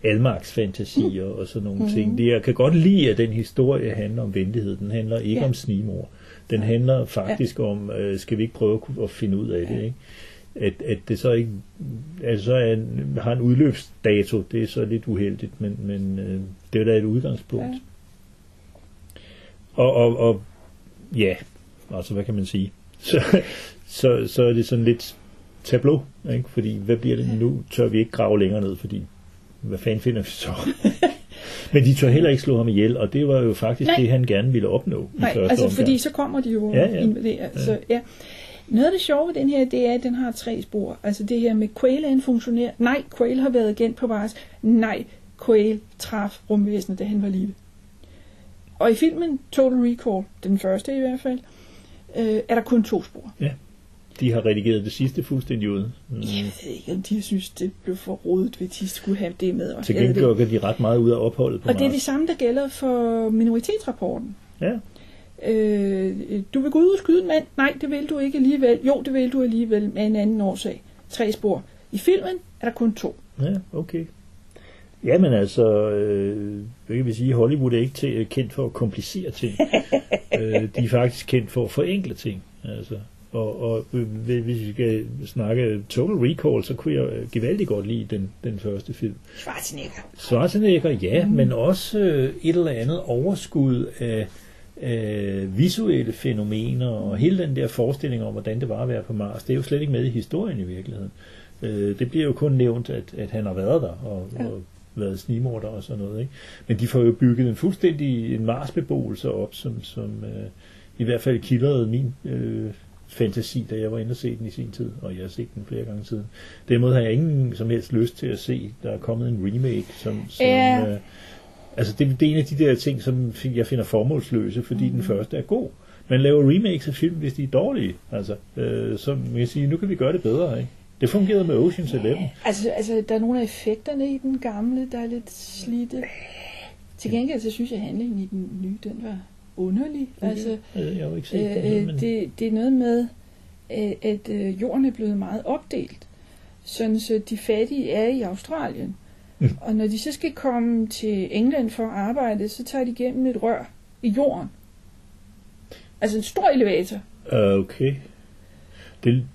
almarksfantasier og sådan nogle ting. Det, jeg kan godt lide, at den historie handler om venlighed. Den handler ikke Ja. om snimor. Den handler faktisk om, øh, skal vi ikke prøve at, finde ud af det, ikke? At, at det så ikke altså så er, har en udløbsdato, det er så lidt uheldigt, men, men øh, det er da et udgangspunkt. Ja. Og, og, og ja, altså hvad kan man sige? Så, så, så er det sådan lidt tableau, ikke? fordi hvad bliver det nu? Tør vi ikke grave længere ned, fordi hvad fanden finder vi så? <laughs> Men de tør heller ikke slå ham ihjel, og det var jo faktisk Nej. det, han gerne ville opnå Nej, altså omgang. fordi så kommer de jo Ja, ja, ja. ja. invaderer. Ja. Så, ja. Noget af det sjove ved den her, det er, at den har tre spor. Altså det her med, Quail er en funktionær. Nej, Quail har været agent på Mars. Nej, Quail traf rumvæsenet, da han var lille. Og i filmen Total Recall, den første i hvert fald, øh, er der kun to spor. De har redigeret det sidste fuldstændig ud. Mm. Jeg ved ikke, om de synes, det blev for rodet, hvis de skulle have det med. også. Til gengæld gør de ret meget ud af opholdet på Og det er Mars. det samme, der gælder for minoritetsrapporten. Ja, Øh, du vil gå ud og skyde en mand? Nej, det vil du ikke alligevel. Jo, det vil du alligevel med en anden årsag. Tre spor. I filmen er der kun to. ja, okay. Jamen altså, øh, hvad kan vi sige, Hollywood er ikke til, kendt for at komplicere ting. <laughs> øh, de er faktisk kendt for at forenkle ting. Altså. Og, og øh, hvis vi skal snakke Total Recall, så kunne jeg øh, gevaldigt godt lide den, den første film. Schwarzenegger. Schwarzenegger, ja, mm. men også øh, et eller andet overskud af, af visuelle fænomener, og hele den der forestilling om, hvordan det var at være på Mars, det er jo slet ikke med i historien i virkeligheden. Øh, det bliver jo kun nævnt, at, at han har været der, og, ja. og været snimorder og sådan noget. Ikke? Men de får jo bygget en fuldstændig en Mars-beboelse op, som, som øh, i hvert fald kildrede min øh, fantasi, da jeg var inde og se den i sin tid, og jeg har set den flere gange siden. Derimod har jeg ingen som helst lyst til at se, der er kommet en remake, som, som øh, altså det, det er en af de der ting, som jeg finder formålsløse, fordi mm. den første er god. Man laver remakes af film, hvis de er dårlige. Altså, øh, så man kan sige, nu kan vi gøre det bedre. Ikke? Det fungerede med Ocean's Eleven. Altså, altså, der er nogle af effekterne i den gamle, der er lidt slidte. Til gengæld, så synes jeg, at handlingen i den nye, den var underlig. Altså, Øh, jeg har jo ikke set øh, her, øh, men det, det er noget med, øh, at øh, jorden er blevet meget opdelt. Sådan så de fattige er i Australien. Mm. Og når de så skal komme til England for at arbejde, så tager de igennem et rør i jorden. Altså en stor elevator. Øh, okay. Det,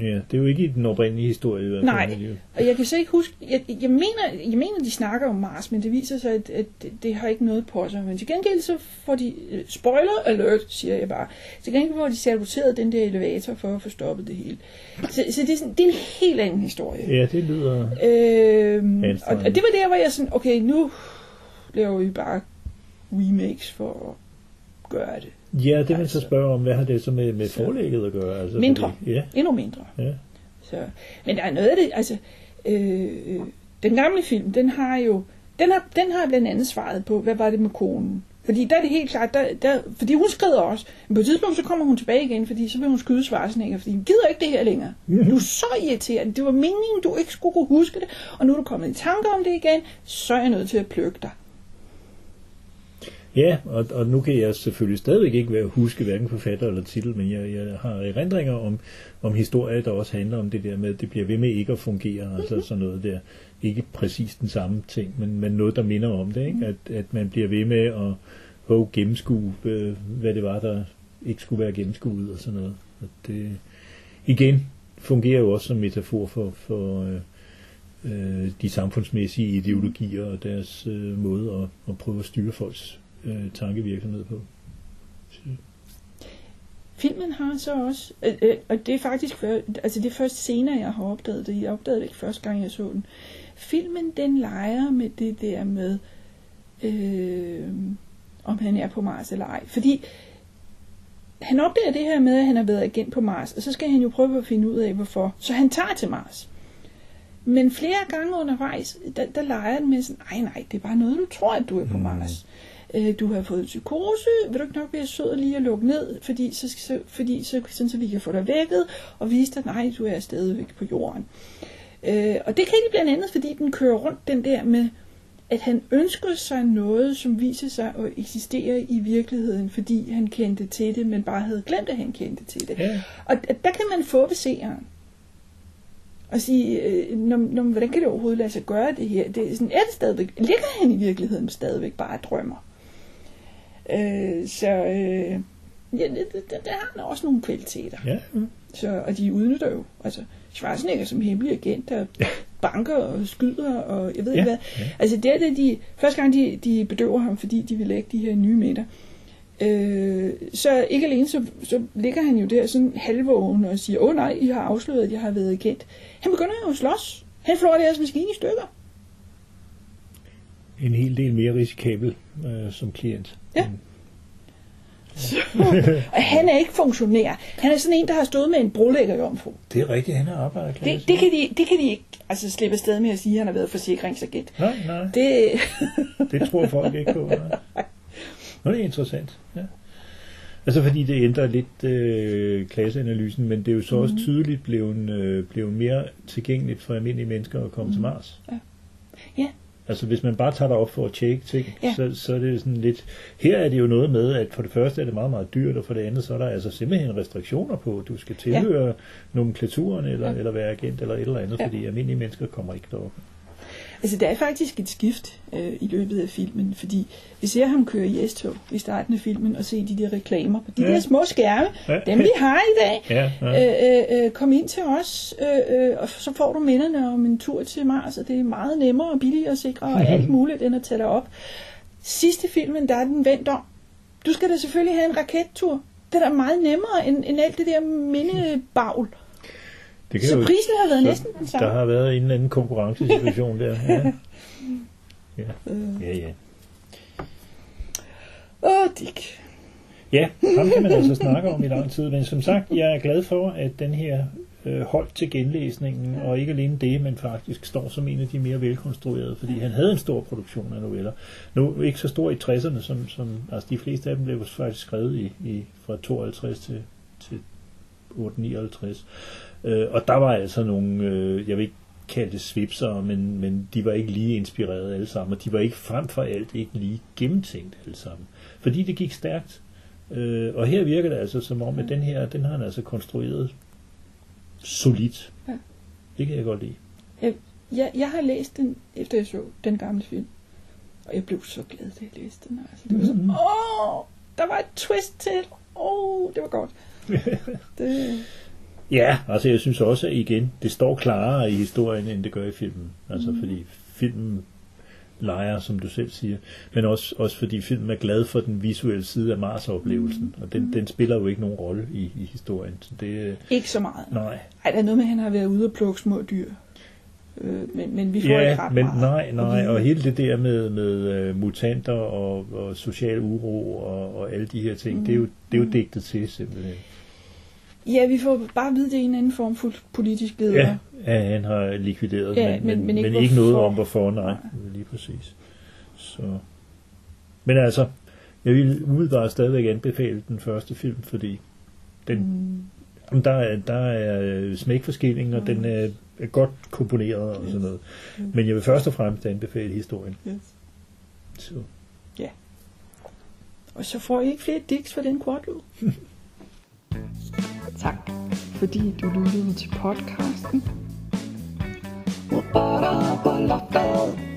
ja, det er jo ikke i den oprindelige historie i hvert fald. Nej. Og jeg kan så ikke huske, jeg, jeg, mener, jeg mener, de snakker om Mars, men det viser sig, at, at det, det har ikke noget på sig. Men til gengæld så får de, øh, spoiler alert, siger jeg bare, til gengæld får de saboteret den der elevator for at få stoppet det hele. Så, så det, er sådan, det er en helt anden historie. Ja, det lyder... Øhm, og, og det var der, hvor jeg sådan, okay, nu laver vi bare remakes for at gøre det. Ja, det man Altså- så spørger om, hvad har det så med, med forlægget at gøre? Altså, Mindre. Fordi, ja, Endnu mindre. ja. Så, men der er noget af det, altså, øh, den gamle film, den har jo, den har, den har blandt andet svaret på, hvad var det med konen? Fordi der er det helt klart, der, der, fordi hun skrider også, men på et tidspunkt så kommer hun tilbage igen, fordi så vil hun skyde Schwarzenegger, fordi hun gider ikke det her længere. Du er så irriterende, det var meningen, du ikke skulle kunne huske det, og nu er du kommet i tanke om det igen, så er jeg nødt til at plukke dig. Ja, og, og nu kan jeg selvfølgelig stadigvæk ikke være huske hverken forfatter eller titel, men jeg, jeg har erindringer om, om historier, der også handler om det der med, at det bliver ved med ikke at fungere, altså sådan noget der. Ikke præcis den samme ting, men, men noget, der minder om det, ikke? At, at man bliver ved med at oh, gennemskue, øh, hvad det var, der ikke skulle være gennemskuet og sådan noget. Og det, igen, fungerer jo også som metafor for, for øh, øh, de samfundsmæssige ideologier og deres øh, måde at, at prøve at styre folks øh, tankevirksomhed på. Filmen har så også, øh, øh, og det er faktisk før, altså det er først senere, jeg har opdaget det. Jeg opdagede det ikke første gang, jeg så den. Filmen, den leger med det der med, øh, om han er på Mars eller ej. Fordi han opdager det her med, at han har været agent på Mars, og så skal han jo prøve at finde ud af, hvorfor. Så han tager til Mars. Men flere gange undervejs, der, der leger han med sådan, nej nej, det er bare noget, du tror, at du er på Mars. Øh, du har fået en psykose, vil du ikke nok være sød lige at lukke ned, fordi så, så, fordi så, sådan, så vi kan få dig vækket, og vise dig, nej, du er stadigvæk på jorden. Øh, og det kan de blandt andet, fordi den kører rundt den der med, at han ønsker sig noget, som viser sig at eksistere i virkeligheden, fordi han kendte til det, men bare havde glemt, at han kendte til det. Ja. Og der kan man få ved seeren. Og sige, øh, når, når, hvordan kan det overhovedet lade sig gøre det her? Det er, sådan, er det stadigvæk, ligger han i virkeligheden stadigvæk bare og drømmer? Øh, så øh, ja, det, det, det, der har han også nogle kvaliteter. Ja. Så, og de udnytter jo, altså Schwarzenegger som hemmelig agent, der banker og skyder, og jeg ved Ja, ikke hvad. ja. Altså det er det, de, første gang de, de bedøver ham, fordi de vil lægge de her nye meter, øh, så ikke alene, så, så ligger han jo der sådan halvvågen og siger, åh oh, nej, I har afsløret, at jeg har været agent. Han begynder jo at slås. Han flår deres maskine i stykker. En hel del mere risikabel øh, som klient. Ja. og han er ikke funktionær. Han er sådan en, der har stået med en brolægger jomfru. Det er rigtigt, han er arbejderklasse. Det, det, kan de, det kan de ikke altså, slippe afsted med at sige, at han har været forsikringsagent. Nej, nej, Det, det tror folk ikke på. Nej. Nå, det er interessant. Ja. Altså fordi det ændrer lidt øh, klasseanalysen, men det er jo så også tydeligt blevet, øh, blevet mere tilgængeligt for almindelige mennesker at komme til Mars. Ja. Altså hvis man bare tager dig op for at tjekke ting, Ja. så, så er det sådan lidt... Her er det jo noget med, at for det første er det meget, meget dyrt, og for det andet så er der altså simpelthen restriktioner på, du skal tilhøre ja. nomenklaturen, eller, ja. eller være agent, eller et eller andet, ja. fordi almindelige mennesker kommer ikke derop. Altså, der er faktisk et skift øh, i løbet af filmen, fordi vi ser ham køre i S-tog i starten af filmen, og se de der reklamer på de Ja. der små skærme, Ja. dem vi har i dag. Ja, ja. Øh, øh, øh, kom ind til os, øh, øh, og så får du minderne om en tur til Mars, og det er meget nemmere og billigere og sikre og alt muligt, end at tage dig op. Sidste filmen, der er den vendt om. Du skal da selvfølgelig have en rakettur. Det er da meget nemmere end, end alt det der mindebagl. Det kan Så jo- prisen har været så næsten den samme. Der har været en eller anden konkurrencesituation der. Ja. <laughs> Ja. ja, ja. Åh, Dick. Ja, ham kan man altså snakke om i lang tid, men som sagt, jeg er glad for, at den her øh, holdt til genlæsningen, og ikke alene det, men faktisk står som en af de mere velkonstruerede, fordi han havde en stor produktion af noveller. Nu ikke så stor i 60'erne, som, som altså de fleste af dem blev faktisk skrevet i, i fra 52 til, til 859. Øh, og der var altså nogle, øh, jeg vil ikke kalde det svipser, men, men de var ikke lige inspireret alle sammen, og de var ikke frem for alt ikke lige gennemtænkt alle sammen. Fordi det gik stærkt. Øh, og her virker det altså som om, at den her, den har han altså konstrueret solidt. Ja. Det kan jeg godt lide. Jeg, jeg, jeg har læst den, efter jeg så den gamle film. Og jeg blev så glad, da jeg læste den. Altså, det var sådan, Mhm. åh, der var et twist til. Åh, det var godt. <laughs> Det, Ja, altså jeg synes også, at igen, det står klarere i historien, end det gør i filmen. Altså mm. fordi filmen leger, som du selv siger, men også, også fordi filmen er glad for den visuelle side af Mars-oplevelsen, og den, den spiller jo ikke nogen rolle i, i historien. Så det, ikke så meget. nej. Ej, der er noget med, at han har været ude og plukke små dyr. Øh, men, men vi får ikke Ja, ret men meget. nej, nej, vide. og hele det der med, med uh, mutanter og, og social uro og, og alle de her ting, mm. det, er jo, det er jo digtet til simpelthen. Ja, vi får bare at vide, det er en anden form for politisk leder. Ja, at han har likvideret, Ja, men, men- men, ikke men ikke noget om hvorfor, nej, lige præcis. Så. Men altså, jeg vil umiddelbart stadigvæk anbefale den første film, fordi den, mm. der, er, der er smækforskilling, og mm. den er, er godt komponeret og sådan noget. Men jeg vil først og fremmest anbefale historien. Yes. Så. Og så får I ikke flere dicks for den quadro. <laughs> Tak, fordi du lyttede til podcasten. Ba-da-ba-la-ba.